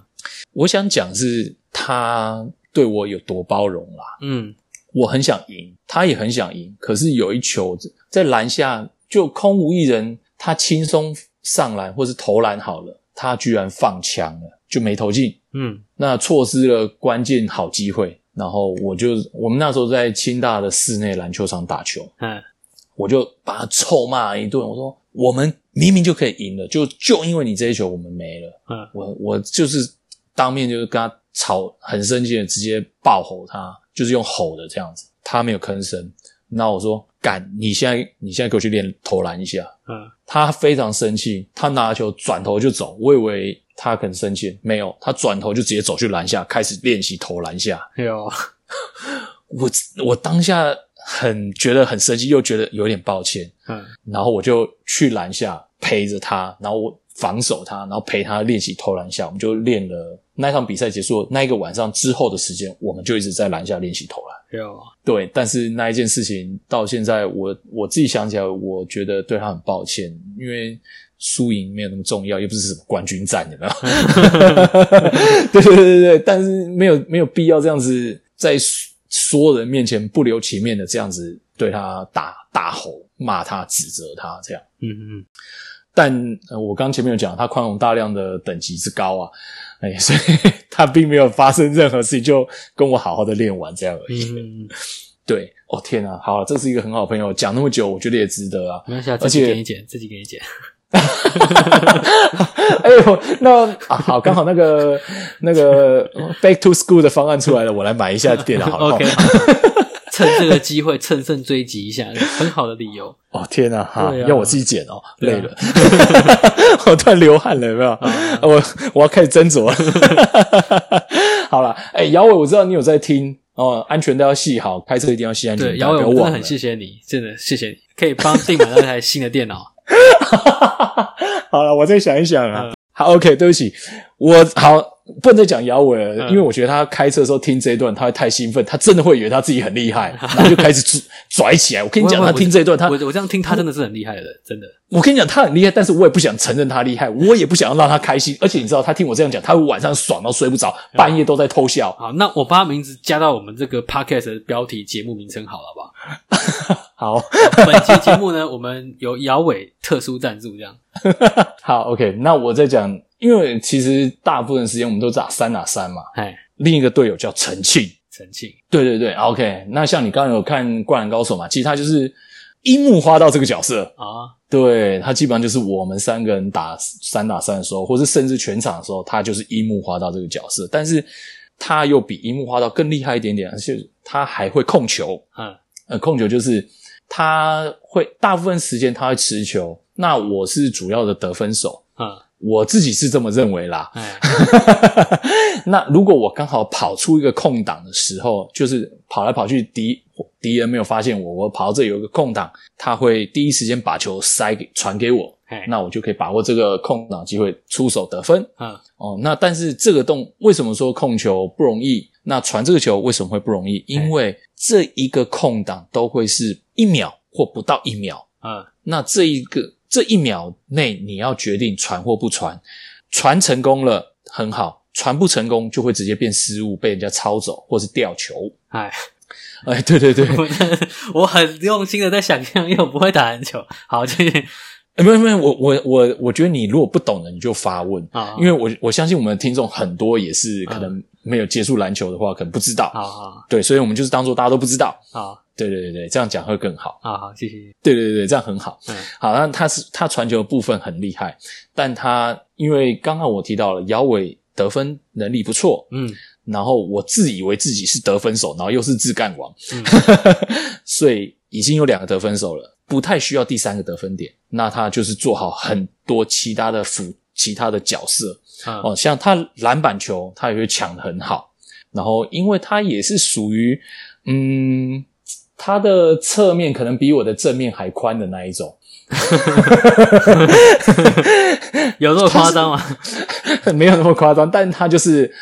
我想讲是他对我有多包容啦，嗯，我很想赢，他也很想赢，可是有一球在篮下就空无一人，他轻松上篮或是投篮好了，他居然放枪了，就没投进，嗯，那错失了关键好机会。然后我就我们那时候在清大的室内篮球场打球，嗯，我就把他臭骂一顿，我说我们明明就可以赢了，就就因为你这一球我们没了。嗯，我我就是当面就是跟他吵，很生气的直接暴吼他，就是用吼的这样子，他没有吭声。那我说干，你现在你现在给我去练投篮一下。嗯，他非常生气，他拿球转头就走。我以为他很生气，没有，他转头就直接走去篮下，开始练习投篮下。有，我我当下很觉得很生气，又觉得有点抱歉。嗯，然后我就去篮下陪着他，然后我防守他，然后陪他练习投篮下。我们就练了那一场比赛结束那一个晚上之后的时间，我们就一直在篮下练习投篮。有，对，但是那一件事情到现在我我自己想起来，我觉得对他很抱歉，因为输赢没有那么重要，又不是什么冠军战，有没有？对对对对对，但是没有没有必要这样子在所有人面前不留情面的这样子对他大大吼骂他指责他这样。嗯嗯，但、呃、我刚前面有讲，他宽容大量的等级之高啊，哎，所以他并没有发生任何事情，就跟我好好的练完这样而已。嗯，对，哦天啊，好了，这是一个很好朋友，讲那么久，我觉得也值得啊。没关系自己且给你剪，自己给你剪。哎呦，那啊好，刚好那个那个 Back to School 的方案出来了，我来买一下电脑好了。OK，趁这个机会乘胜追击一下，很好的理由。哦天啊，哈，啊要我自己剪哦，累了，我突然流汗了，有没有？我我要开始斟酌了。好了，哎，姚伟，我知道你有在听哦，安全带要系好，开车一定要系安全对，带，姚伟，我真的很。谢谢你，真的谢谢你，可以帮订买那台新的电脑。好了，我再想一想啊。好，OK，对不起，我好不能再讲姚伟了，嗯因为我觉得他开车的时候听这一段，他会太兴奋，他真的会以为他自己很厉害，然后就开始拽拽起来。我跟你讲，他听这一段，他我我这样听，他真的是很厉害的，真的。我跟你讲，他很厉害，但是我也不想承认他厉害，我也不想要让他开心。而且你知道，他听我这样讲，他会晚上爽到睡不着，半夜都在偷笑。好，那我把他名字加到我们这个 podcast 的标题节目名称好了，好不好？好，本期节目呢，我们由姚伟特殊赞助，这样。好，OK，那我再讲，因为其实大部分时间我们都打三打三嘛。哎，另一个队友叫陈庆，陈庆，对对对，OK。那像你刚刚有看《灌篮高手》嘛？其实他就是樱木花道这个角色，啊，对他基本上就是我们三个人打三打三的时候，或是甚至全场的时候，他就是樱木花道这个角色。但是他又比樱木花道更厉害一点点，而且他还会控球。嗯呃，控球就是他会大部分时间他会持球，那我是主要的得分手，嗯，我自己是这么认为啦。哎，那如果我刚好跑出一个空档的时候，就是跑来跑去，敌敌人没有发现我，我跑到这里有一个空档，他会第一时间把球塞给传给我，哎，那我就可以把握这个空档机会出手得分。嗯哦，那但是这个动为什么说控球不容易？那传这个球为什么会不容易？因为这一个空档都会是一秒或不到一秒。嗯那这一个这一秒内你要决定传或不传，传成功了很好，传不成功就会直接变失误，被人家抄走或是掉球。哎，哎，对对对，我 我很用心的在想象，因为我不会打篮球。好，继续哎没有没有，我我我我觉得你如果不懂的你就发问，啊，因为我我相信我们的听众很多也是可能没有接触篮球的话，可能不知道。好好对，所以我们就是当做大家都不知道。啊对对对对，这样讲会更好。啊好，谢谢。对对对对，这样很好。嗯好，那他是他传球的部分很厉害，但他因为刚刚我提到了姚伟得分能力不错，嗯然后我自以为自己是得分手，然后又是自干王，嗯 所以已经有两个得分手了，不太需要第三个得分点。那他就是做好很多其他的辅其他的角色嗯哦，像他篮板球他也会抢得很好，然后因为他也是属于嗯。他的侧面可能比我的正面还宽的那一种，有那么夸张吗？没有那么夸张，但他就是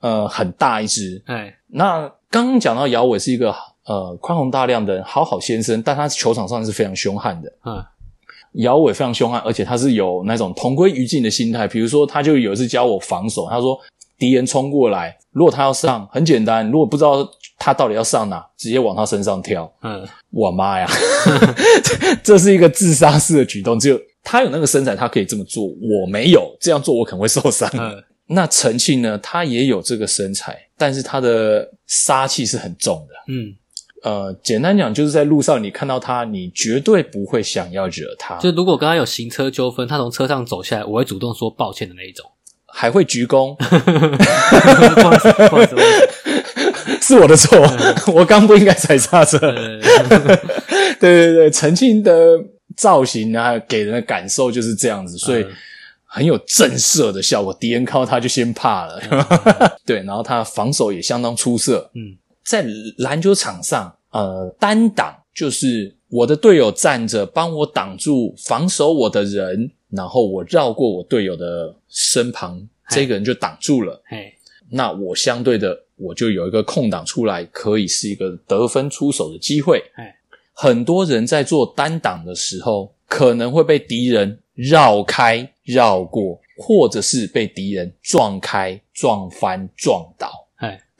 呃很大一只。哎，那刚刚讲到姚伟是一个呃宽宏大量的人好好先生，但他球场上是非常凶悍的。嗯姚伟非常凶悍，而且他是有那种同归于尽的心态。比如说，他就有一次教我防守，他说敌人冲过来，如果他要上，很简单，如果不知道他到底要上哪，直接往他身上跳。嗯我妈呀，这是一个自杀式的举动。只有他有那个身材，他可以这么做，我没有这样做，我可能会受伤。嗯那陈庆呢，他也有这个身材，但是他的杀气是很重的。嗯，呃，简单讲，就是在路上你看到他，你绝对不会想要惹他，就如果跟他有行车纠纷，他从车上走下来，我会主动说抱歉的那一种。还会鞠躬，不好意思，不好意思，不好意思 是我的错，我刚不应该踩刹车。呃对对对，陈庆的造型啊，给人的感受就是这样子，所以嗯很有震慑的效果。敌人看到他就先怕了，对，然后他防守也相当出色。嗯在篮球场上，呃，单挡就是我的队友站着帮我挡住防守我的人，然后我绕过我队友的身旁，这个人就挡住了。嘿，那我相对的，我就有一个空档出来，可以是一个得分出手的机会哎。很多人在做单挡的时候，可能会被敌人绕开、绕过，或者是被敌人撞开、撞翻、撞倒。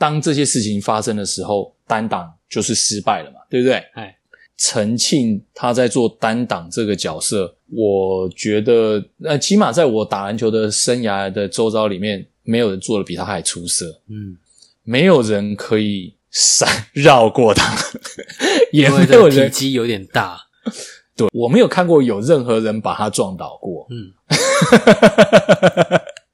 哎当这些事情发生的时候，单挡就是失败了嘛，对不对？哎，陈庆他在做单挡这个角色，我觉得，呃，起码在我打篮球的生涯的周遭里面，没有人做的比他还出色，嗯，没有人可以闪绕过他，也没有人积有点大。对我没有看过有任何人把他撞倒过，嗯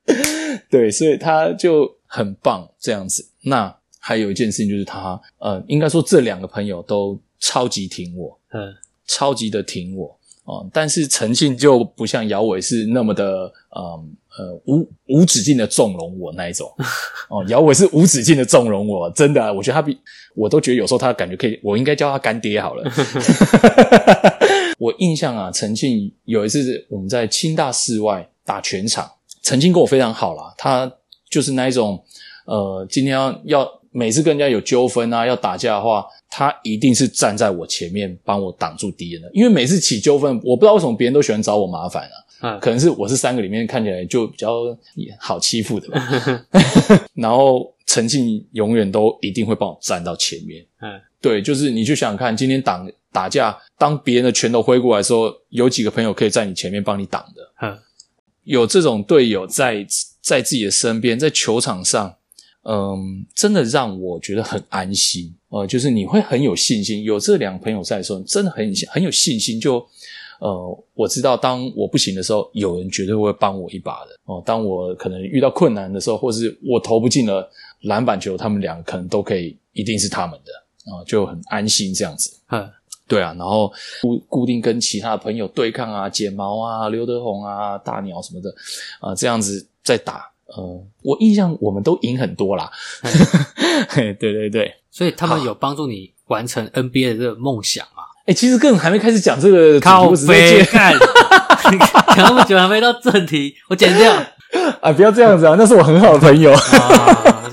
对，所以他就很棒这样子。那还有一件事情就是他，呃，应该说这两个朋友都超级挺我，嗯超级的挺我哦、但是陈信就不像姚伟是那么的，嗯呃无无止境的纵容我那一种 哦，姚伟是无止境的纵容我，真的啊、我觉得他比我都觉得有时候他感觉可以，我应该叫他干爹好了。我 我印象啊，陈庆有一次我们在清大室外打全场，陈庆跟我非常好啦，他就是那一种，呃，今天要要每次跟人家有纠纷啊，要打架的话，他一定是站在我前面帮我挡住敌人的，因为每次起纠纷，我不知道为什么别人都喜欢找我麻烦啊。嗯可能是我是三个里面看起来就比较好欺负的吧。然后陈庆永远都一定会帮我站到前面。嗯，对，就是你去想想看，今天挡打架，当别人的拳头挥过来的时候，有几个朋友可以在你前面帮你挡的？嗯有这种队友在在自己的身边，在球场上，嗯，真的让我觉得很安心。呃，就是你会很有信心，有这两个朋友在的时候，真的很很有信心。就呃，我知道当我不行的时候，有人绝对会帮我一把的。哦、当我可能遇到困难的时候，或是我投不进了篮板球，他们两个可能都可以，一定是他们的啊、就很安心这样子。嗯对啊，然后固固定跟其他的朋友对抗啊，剪毛啊，刘德宏啊，大鸟什么的啊、这样子在打。呃，我印象我们都赢很多啦。嘿，对对对。所以他们有帮助你完成 NBA 的这个梦想嘛？哎，其实根本还没开始讲这个主题，靠我只是在介背看，讲那么久还没到正题，我剪掉。啊，不要这样子啊，那是我很好的朋友。啊，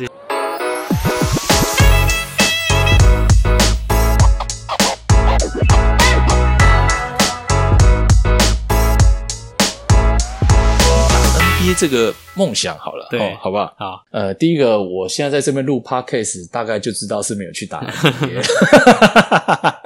接这个梦想好了，对哦好不好？好，呃，第一个，我现在在这边录 podcast，大概就知道是没有去打 NBA。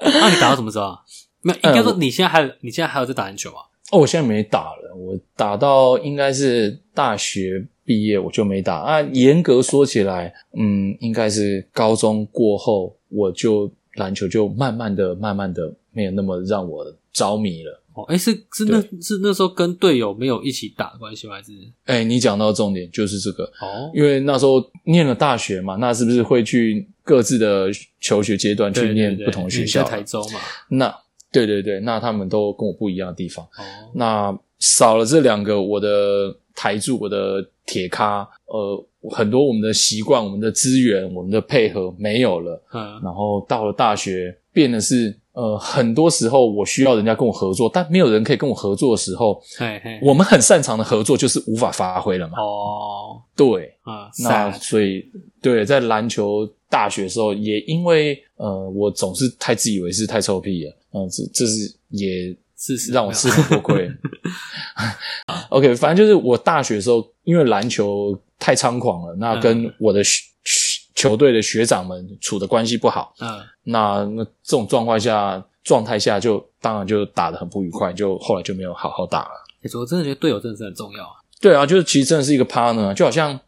那你打到什么时候啊？没有，应该说呃你现在还有，你现在还有在打篮球吗？哦，我现在没打了，我打到应该是大学毕业我就没打啊。严格说起来，嗯，应该是高中过后，我就篮球就慢慢的、慢慢的没有那么让我着迷了。哦，哎，是是那是那时候跟队友没有一起打的关系吗？还是哎，你讲到重点就是这个，哦，因为那时候念了大学嘛，那是不是会去各自的求学阶段去念不同的学校你在？台州嘛？那对对对，那他们都跟我不一样的地方。哦，那少了这两个，我的台柱、我的铁咖，呃，很多我们的习惯、我们的资源、我们的配合没有了。嗯，然后到了大学，变的是，呃，很多时候我需要人家跟我合作，但没有人可以跟我合作的时候，嘿嘿，我们很擅长的合作就是无法发挥了嘛。哦，对，啊，那所以对，在篮球大学的时候，也因为呃，我总是太自以为是、太臭屁了，嗯、这这是也是让我吃很多亏。OK，反正就是我大学的时候，因为篮球太猖狂了，那跟我的球队的学长们处的关系不好，嗯，那那这种状况下状态下就当然就打得很不愉快，就后来就没有好好打了。其实我真的觉得队友真的是很重要啊。对啊，就是其实真的是一个 partner，就好像，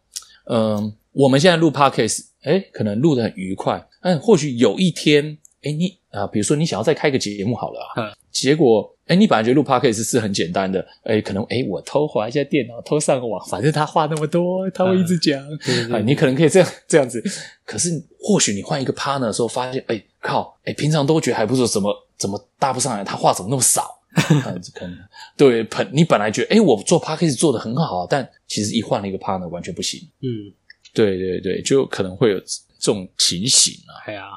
嗯、我们现在录 podcast，哎，可能录得很愉快，但或许有一天，哎，你啊、比如说你想要再开个节目好了啊，嗯结果，哎，你本来觉得录 podcast 是很简单的，哎，可能哎，我偷滑一下电脑，偷上个网，反正他话那么多，他会一直讲，哎，对对对，你可能可以这样 这样子，可是或许你换一个 partner 的时候，发现，哎，靠，哎，平常都觉得还不错，怎么怎么搭不上来，他话怎么那么少？对，本你本来觉得，哎，我做 podcast 做的很好啊，但其实一换了一个 partner 完全不行。嗯，对对对，就可能会有这种情形啊。哎呀，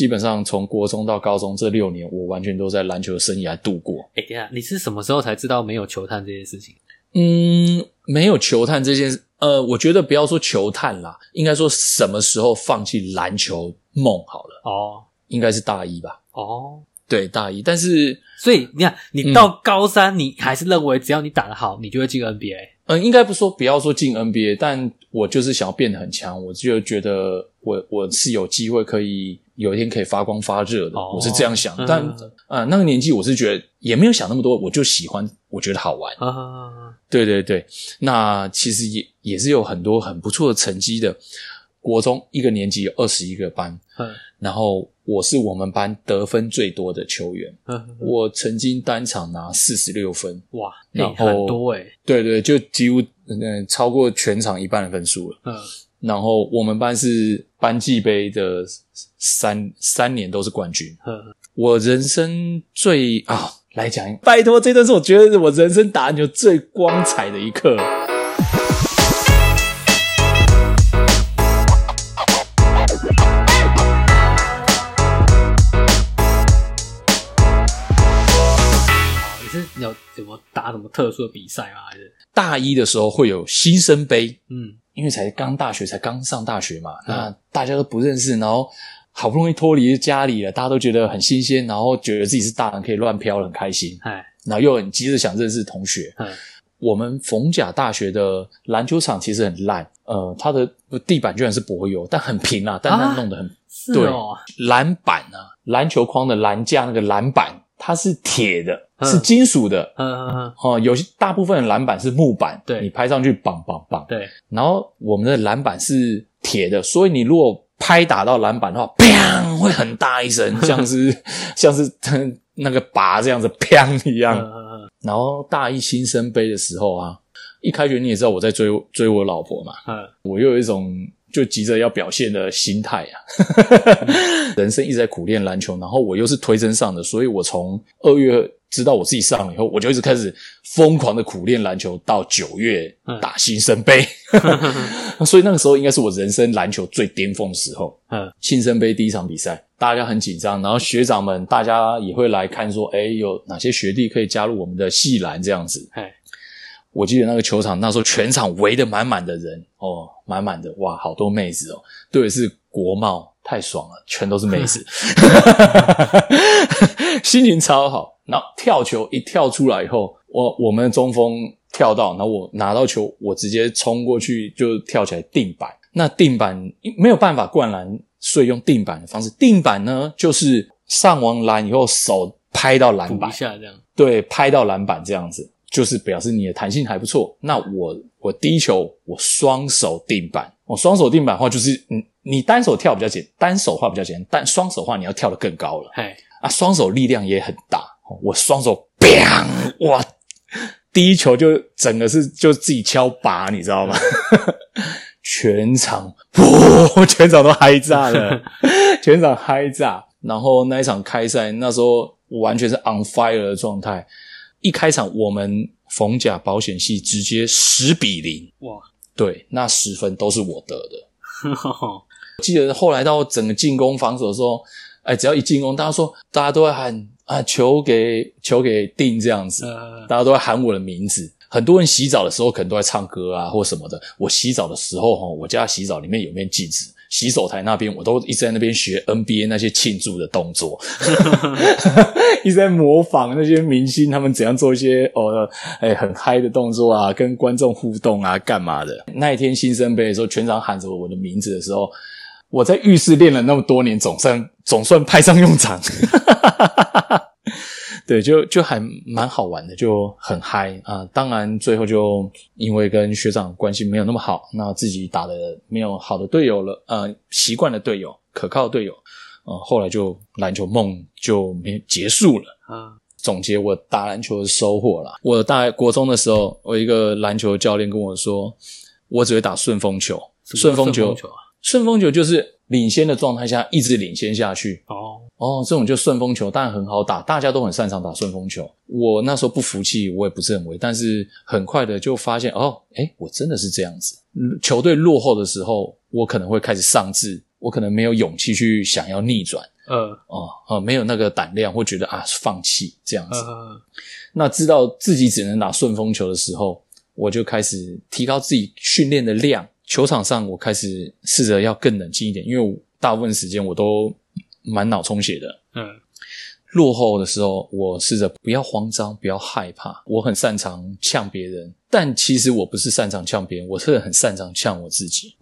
基本上从国中到高中这六年，我完全都在篮球生涯度过。哎，等下，你是什么时候才知道没有球探这件事情？嗯，没有球探这件事，呃，我觉得不要说球探啦，应该说什么时候放弃篮球梦好了，哦应该是大一吧？哦，对，大一。但是，所以你看，你到高三，你还是认为只要你打得好，你就会进 NBA。嗯，应该不说不要说进 NBA，但我就是想要变得很强，我就觉得我我是有机会可以有一天可以发光发热的，哦我是这样想。嗯但啊、呃那个年纪我是觉得也没有想那么多，我就喜欢，我觉得好玩。啊，对对对，那其实也也是有很多很不错的成绩的。国中一个年级有二十一个班，嗯。然后我是我们班得分最多的球员，嗯，我曾经单场拿四十六分，哇，然后哎很多哎，对对，就几乎嗯、超过全场一半的分数了。嗯，然后我们班是班级杯的三三年都是冠军。嗯我人生最啊、来讲，拜托，这段是我觉得我人生打篮球最光彩的一刻。是有什么打什么特殊的比赛吗？还是大一的时候会有新生杯，嗯因为才刚大学，才刚上大学嘛，那大家都不认识，然后好不容易脱离家里了，大家都觉得很新鲜，然后觉得自己是大人，可以乱飘，很开心，哎。然后又很急着想认识同学。嗯。我们逢甲大学的篮球场其实很烂，呃，它的地板居然是柏油，但很平啊，但它啊？弄得很对篮板啊，篮球框的篮架那个篮板它是铁的，嗯。是金属的。嗯嗯嗯，哦，有些大部分的篮板是木板，对。你拍上去绑绑绑，对，然后我们的篮板是铁的，所以你如果拍打到篮板的话，砰会很大一声，像是像是 那个拔这样子砰一样。嗯嗯。然后大一新生杯的时候啊，一开学你也知道我在追追我老婆嘛，嗯。我又有一种就急着要表现的心态啊，人生一直在苦练篮球，然后我又是推甄上的，所以我从二月知道我自己上了以后，我就一直开始疯狂的苦练篮球，到九月打新生杯，所以那个时候应该是我人生篮球最巅峰的时候。嗯新生杯第一场比赛，大家很紧张，然后学长们大家也会来看说，哎，有哪些学弟可以加入我们的系篮这样子。哎我记得那个球场那时候全场围得满满的人哦，满满的哇，好多妹子哦，对的是国贸，太爽了，全都是妹子，心情超好。然后跳球一跳出来以后，我我们的中锋跳到，然后我拿到球，我直接冲过去就跳起来定板。那定板没有办法灌篮，所以用定板的方式。定板呢，就是上完篮以后手拍到篮板一，下这样，对，拍到篮板这样子，就是表示你的弹性还不错。那我我第一球我双手定板，我双手定板的话就是，你你单手跳比较简，单手的话比较简单，但双手的话你要跳得更高了哎啊，双手力量也很大。我双手 bang，哇，第一球就整个是就自己敲拔，你知道吗？全场，哇，全场都嗨炸了，全场嗨炸。然后那一场开赛，那时候我完全是 on fire 的状态。一开场，我们逢甲保险系直接十比零，哇，对，那十分都是我得的。记得后来到整个进攻防守的时候，哎，只要一进攻，大家说大家都会喊啊，球给球给定这样子，呃大家都会喊我的名字。很多人洗澡的时候可能都在唱歌啊或什么的。我洗澡的时候，哈，我家洗澡里面有面镜子，洗手台那边我都一直在那边学 NBA 那些庆祝的动作，一直在模仿那些明星他们怎样做一些哦，哎很嗨的动作啊，跟观众互动啊，干嘛的。那一天新生杯的时候，全场喊着我的名字的时候，我在浴室练了那么多年，总算总算派上用场。对，就就还蛮好玩的，就很嗨啊！当然，最后就因为跟学长关系没有那么好，那自己打的没有好的队友了，呃，习惯的队友、可靠的队友，呃，后来就篮球梦就没结束了。啊总结我打篮球的收获啦。我大国中的时候，我一个篮球教练跟我说，我只会打顺风球，顺风球，顺风球就是领先的状态下一直领先下去。哦哦，这种就顺风球，当然很好打，大家都很擅长打顺风球。我那时候不服气，我也不是很为，但是很快的就发现，哦，诶，我真的是这样子。球队落后的时候，我可能会开始丧志，我可能没有勇气去想要逆转，呃哦，哦，没有那个胆量，会觉得啊，放弃这样子。呃那知道自己只能打顺风球的时候，我就开始提高自己训练的量。球场上，我开始试着要更冷静一点，因为大部分时间我都满脑充血的。嗯落后的时候，我试着不要慌张，不要害怕。我很擅长呛别人，但其实我不是擅长呛别人，我是很擅长呛我自己，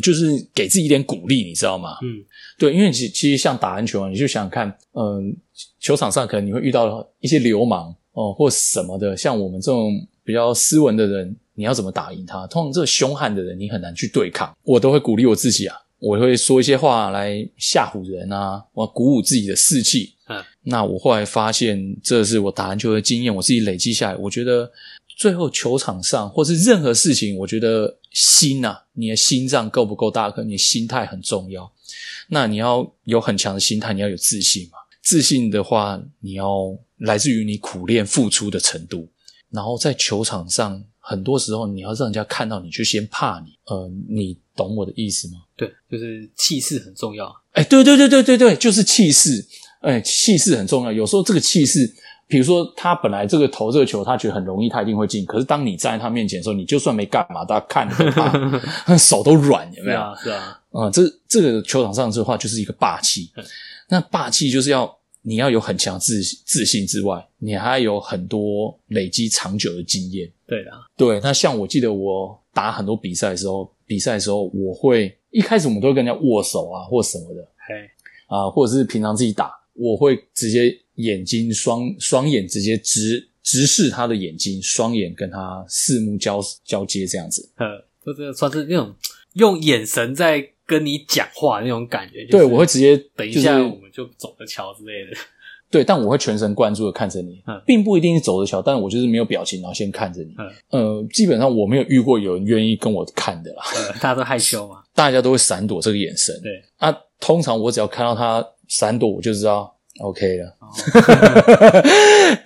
就是给自己一点鼓励，你知道吗？嗯对，因为其其实像打篮球啊，你就想想看，嗯、球场上可能你会遇到一些流氓哦，或什么的，像我们这种比较斯文的人，你要怎么打赢他？通常这个凶悍的人，你很难去对抗。我都会鼓励我自己啊，我会说一些话来吓唬人啊，我鼓舞自己的士气。嗯，那我后来发现，这是我打篮球的经验，我自己累积下来，我觉得最后球场上或是任何事情，我觉得心啊，你的心脏够不够大颗，你的心态很重要。那你要有很强的心态，你要有自信嘛。自信的话，你要来自于你苦练付出的程度。然后在球场上，很多时候你要让人家看到你，就先怕你。呃，你懂我的意思吗？对，就是气势很重要。哎，对对对对对对，就是气势。哎，气势很重要。有时候这个气势比如说他本来这个投这个球，他觉得很容易，他一定会进。可是当你站在他面前的时候，你就算没干嘛，大家看着他 手都软，有没有？是啊，嗯，这这个球场上的话就是一个霸气。那霸气就是要你要有很强自自信之外，你还有很多累积长久的经验。对的，对。那像我记得我打很多比赛的时候，比赛的时候我会一开始我们都会跟人家握手啊，或什么的，嘿，啊，或者是平常自己打，我会直接眼睛双双眼直接直直视他的眼睛，双眼跟他四目交交接这样子。呃，就是算是那种用眼神在跟你讲话那种感觉。对，我会直接等一下我们就走着瞧之类的。对，但我会全神贯注的看着你，并不一定是走着瞧，但我就是没有表情，然后先看着你。呃，基本上我没有遇过有人愿意跟我看的啦，大家都害羞嘛，大家都会闪躲这个眼神。对，啊，通常我只要看到他闪躲，我就知道 OK 了。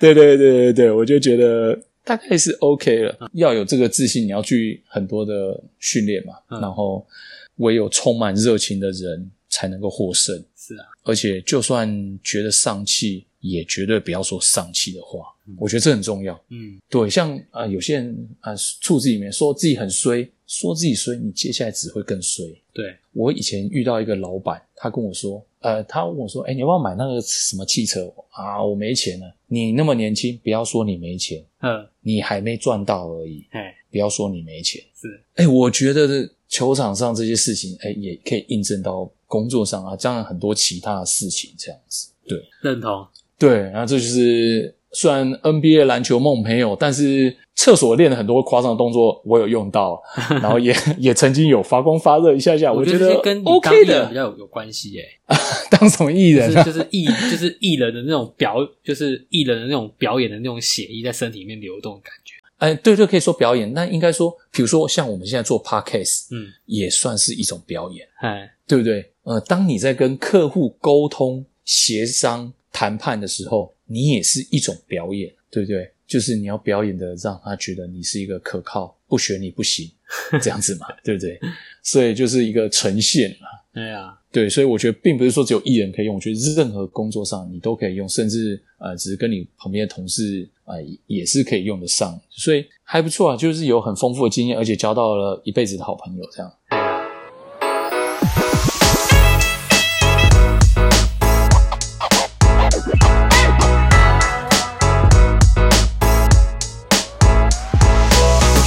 对对对对对，我就觉得大概是 OK 了。要有这个自信，你要去很多的训练嘛，然后唯有充满热情的人才能够获胜。是啊。而且，就算觉得丧气，也绝对不要说丧气的话。我觉得这很重要。嗯，对，像啊，有些人啊，处子里面说自己很衰，说自己衰，你接下来只会更衰。对我以前遇到一个老板，他跟我说，呃，他问我说，哎，你要不要买那个什么汽车啊？我没钱了。你那么年轻，不要说你没钱，嗯，你还没赚到而已。哎，不要说你没钱。是，哎，我觉得球场上这些事情，哎，也可以印证到。工作上啊，这样很多其他的事情，这样子，对，认同，对，然后这就是虽然 NBA 篮球梦没有，但是厕所练了很多夸张的动作，我有用到，然后也也曾经有发光发热一下下，我觉得跟 OK 的比较有有关系耶。当什么艺人？就是艺，就是艺人的那种表，就是艺人的那种表演的那种血液在身体里面流动的感觉。哎，对对，可以说表演，那应该说，比如说像我们现在做 podcast，嗯，也算是一种表演，哎，对不对？呃，当你在跟客户沟通、协商、谈判的时候，你也是一种表演，对不对？就是你要表演的，让他觉得你是一个可靠，不选你不行，这样子嘛，对不对？所以就是一个呈现嘛。对呀，对，所以我觉得并不是说只有艺人可以用，我觉得任何工作上你都可以用，甚至呃，只是跟你旁边的同事啊，也是可以用得上，所以还不错啊，就是有很丰富的经验，而且交到了一辈子的好朋友，这样。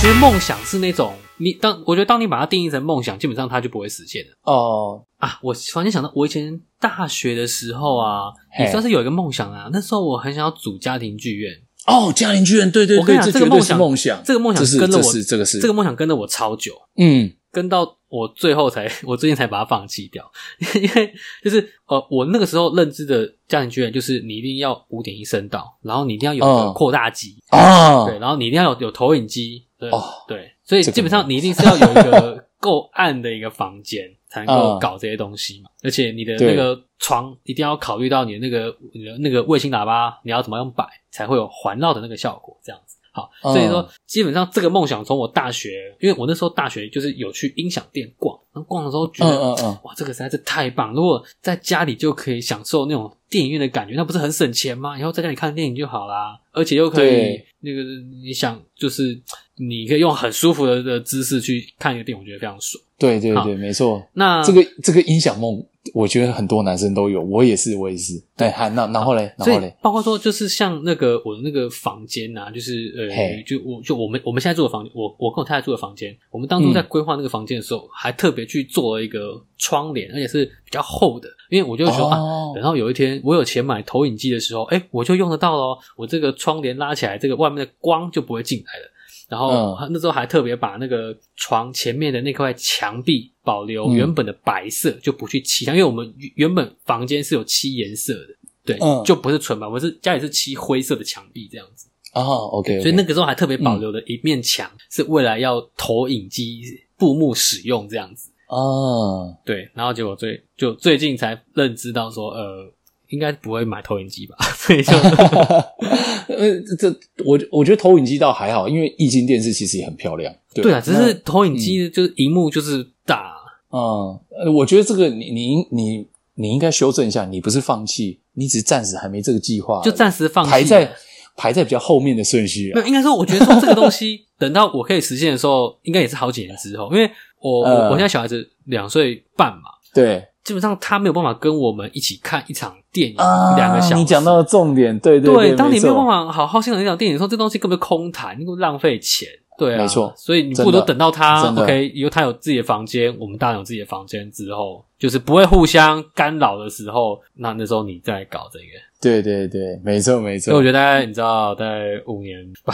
其实梦想是那种你当我觉得当你把它定义成梦想，基本上它就不会实现了。哦啊，我突然想到，我以前大学的时候啊，也算是有一个梦想啊。那时候我很想要组家庭剧院。哦，家庭剧院，对对对，这个梦想，梦想，这个梦想跟了我，这个是这个梦想跟了我超久。嗯。跟到我最后才，我最近才把它放弃掉，因为就是呃，我那个时候认知的家庭剧院就是你一定要五点一声道，然后你一定要有个扩大机啊，对，然后你一定要有有投影机，对对，所以基本上你一定是要有一个够暗的一个房间才能够 搞这些东西嘛，而且你的那个床一定要考虑到你的那个你的那个卫星喇叭你要怎么样摆才会有环绕的那个效果，这样子。好，所以说基本上这个梦想从我大学，因为我那时候大学就是有去音响店逛，然后逛的时候觉得，哇，这个实在是太棒！如果在家里就可以享受那种电影院的感觉，那不是很省钱吗？以后在家里看电影就好啦，而且又可以那个你想，就是你可以用很舒服的的姿势去看一个电影，我觉得非常爽。对对对，没错。那这个这个音响梦。我觉得很多男生都有，我也是，我也是。对，还那然后嘞，然后嘞，包括说就是像那个我的那个房间呐，就是呃，就我就我们我们现在住的房间，我我跟我太太住的房间，我们当初在规划那个房间的时候，还特别去做了一个窗帘，而且是比较厚的，因为我就说啊，等到有一天我有钱买投影机的时候，哎，我就用得到咯。我这个窗帘拉起来，这个外面的光就不会进来了。然后那时候还特别把那个床前面的那块墙壁保留原本的白色，就不去漆它，因为我们原本房间是有漆颜色的，对，就不是纯白，我是家里是漆灰色的墙壁这样子。哦，OK，所以那个时候还特别保留了一面墙，是未来要投影机布幕使用这样子。哦，对，然后结果最就最近才认知到说，呃。应该不会买投影机吧？所以就，呃，这我我觉得投影机倒还好，因为液晶电视其实也很漂亮。对啊，只是投影机就是荧幕就是大。嗯，我觉得这个你你你你应该修正一下，你不是放弃，你只是暂时还没这个计划，就暂时放弃。排在排在比较后面的顺序啊。没有，应该说，我觉得说这个东西等到我可以实现的时候，应该也是好几年之后，因为我、呃我我现在小孩子两岁半嘛，对基本上他没有办法跟我们一起看一场电影啊，两个小时。你讲到了重点，对对对，当你没有办法，好好欣赏一场电影的时候，这东西根本就空谈，你浪费钱。对啊，没错所以你不如等到他 OK，以后他有自己的房间，我们大人有自己的房间之后，就是不会互相干扰的时候，那那时候你再搞这个。对对对，没错没错。所以我觉得大概你知道，大概五年吧，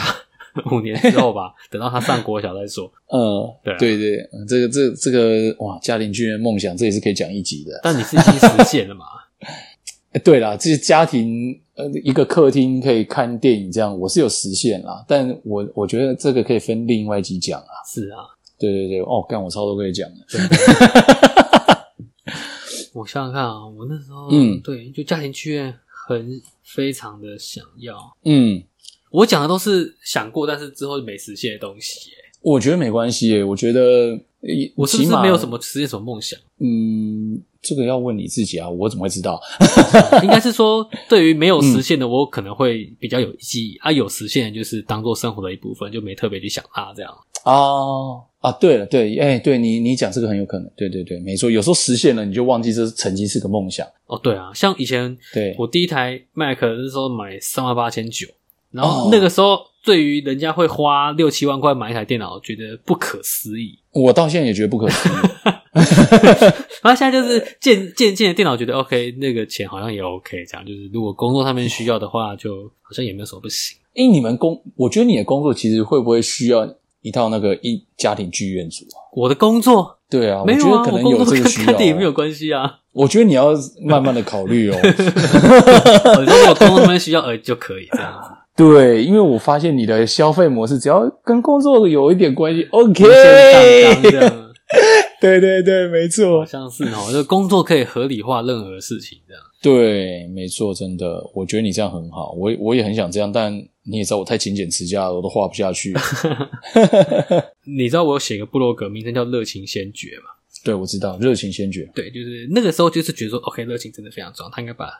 五年之后吧，等到他上国小再说。嗯，对啊对对，嗯这个这这个哇，家庭剧院梦想，这也是可以讲一集的。但你是已经实现了嘛？哎，对啦，这家庭呃一个客厅可以看电影，这样我是有实现啦。但我我觉得这个可以分另外一集讲啊。是啊，对对对，哦，干我超多可以讲的。我想想看啊，我那时候嗯对，就家庭剧院很非常的想要。嗯，我讲的都是想过，但是之后没实现的东西耶。我觉得没关系耶，我觉得呃我是不是没有什么实现什么梦想？嗯，这个要问你自己啊，我怎么会知道？应该是说，对于没有实现的，我可能会比较有记忆、啊；有实现的，就是当做生活的一部分，就没特别去想它这样。哦啊，对了，对，哎，对你你讲这个很有可能，对对对，没错，有时候实现了，你就忘记这曾经是个梦想。哦，对啊，像以前对，我第一台 Mac 那时候买三万八千九，然后哦那个时候对于人家会花六七万块买一台电脑，觉得不可思议。我到现在也觉得不可思议。然后现在就是渐渐渐的电脑觉得 OK，那个钱好像也 OK，这样就是如果工作上面需要的话，就好像也没有什么不行。哎，你们工，我觉得你的工作其实会不会需要一套那个一家庭剧院组啊？我的工作对啊，没有啊，我觉得可能有这个需要、看电影没有哦。关系啊。我觉得你要慢慢的考虑哦。如果工作上面需要呃就可以这样子。对，因为我发现你的消费模式只要跟工作有一点关系，OK。对对对，没错好。像是哦，就工作可以合理化任何事情这样。对，没错，真的，我觉得你这样很好，我我也很想这样，但你也知道我太勤俭持家了，我都画不下去。你知道我有写个部落格，名称叫“热情先觉”嘛？对，我知道，热情先觉。对，就是那个时候就是觉得说，OK，热情真的非常重要，他应该把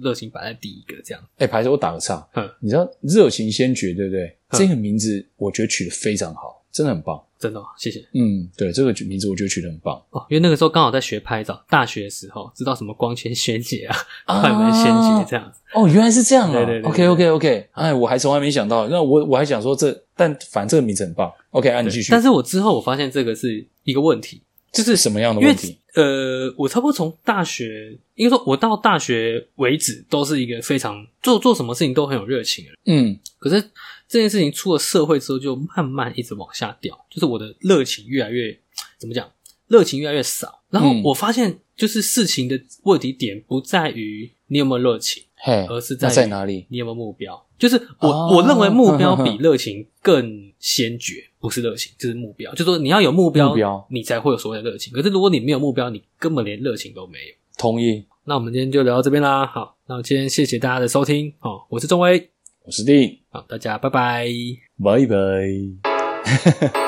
热情摆在第一个这样。哎，排球我打个岔嗯，你知道热情先觉对不对？嗯这个名字我觉得取得非常好，真的很棒。真的、哦，谢谢嗯，对，这个名字我觉得取得很棒。哦。因为那个时候刚好在学拍照，大学的时候知道什么光圈先解啊、啊快门先解这样子。哦，原来是这样啊！对对对 OK OK OK，哎，我还从来没想到，那我我还想说这，但反正这个名字很棒。OK，啊，你继续。但是我之后我发现这个是一个问题，就是什么样的问题？呃，我差不多从大学，应该说我到大学为止都是一个非常做做什么事情都很有热情的人。嗯，可是这件事情出了社会之后，就慢慢一直往下掉，就是我的热情越来越怎么讲，热情越来越少。然后嗯我发现，就是事情的问题点不在于你有没有热情，嘿，而是在于在哪里？你有没有目标。就是我、哦我认为目标比 热情更先决，不是热情，就是目标。就是说你要有目标，目标你才会有所谓的热情。可是如果你没有目标，你根本连热情都没有。同意。那我们今天就聊到这边啦。好，那今天谢谢大家的收听。好，我是钟威。我是丁，好，大家拜拜。拜拜。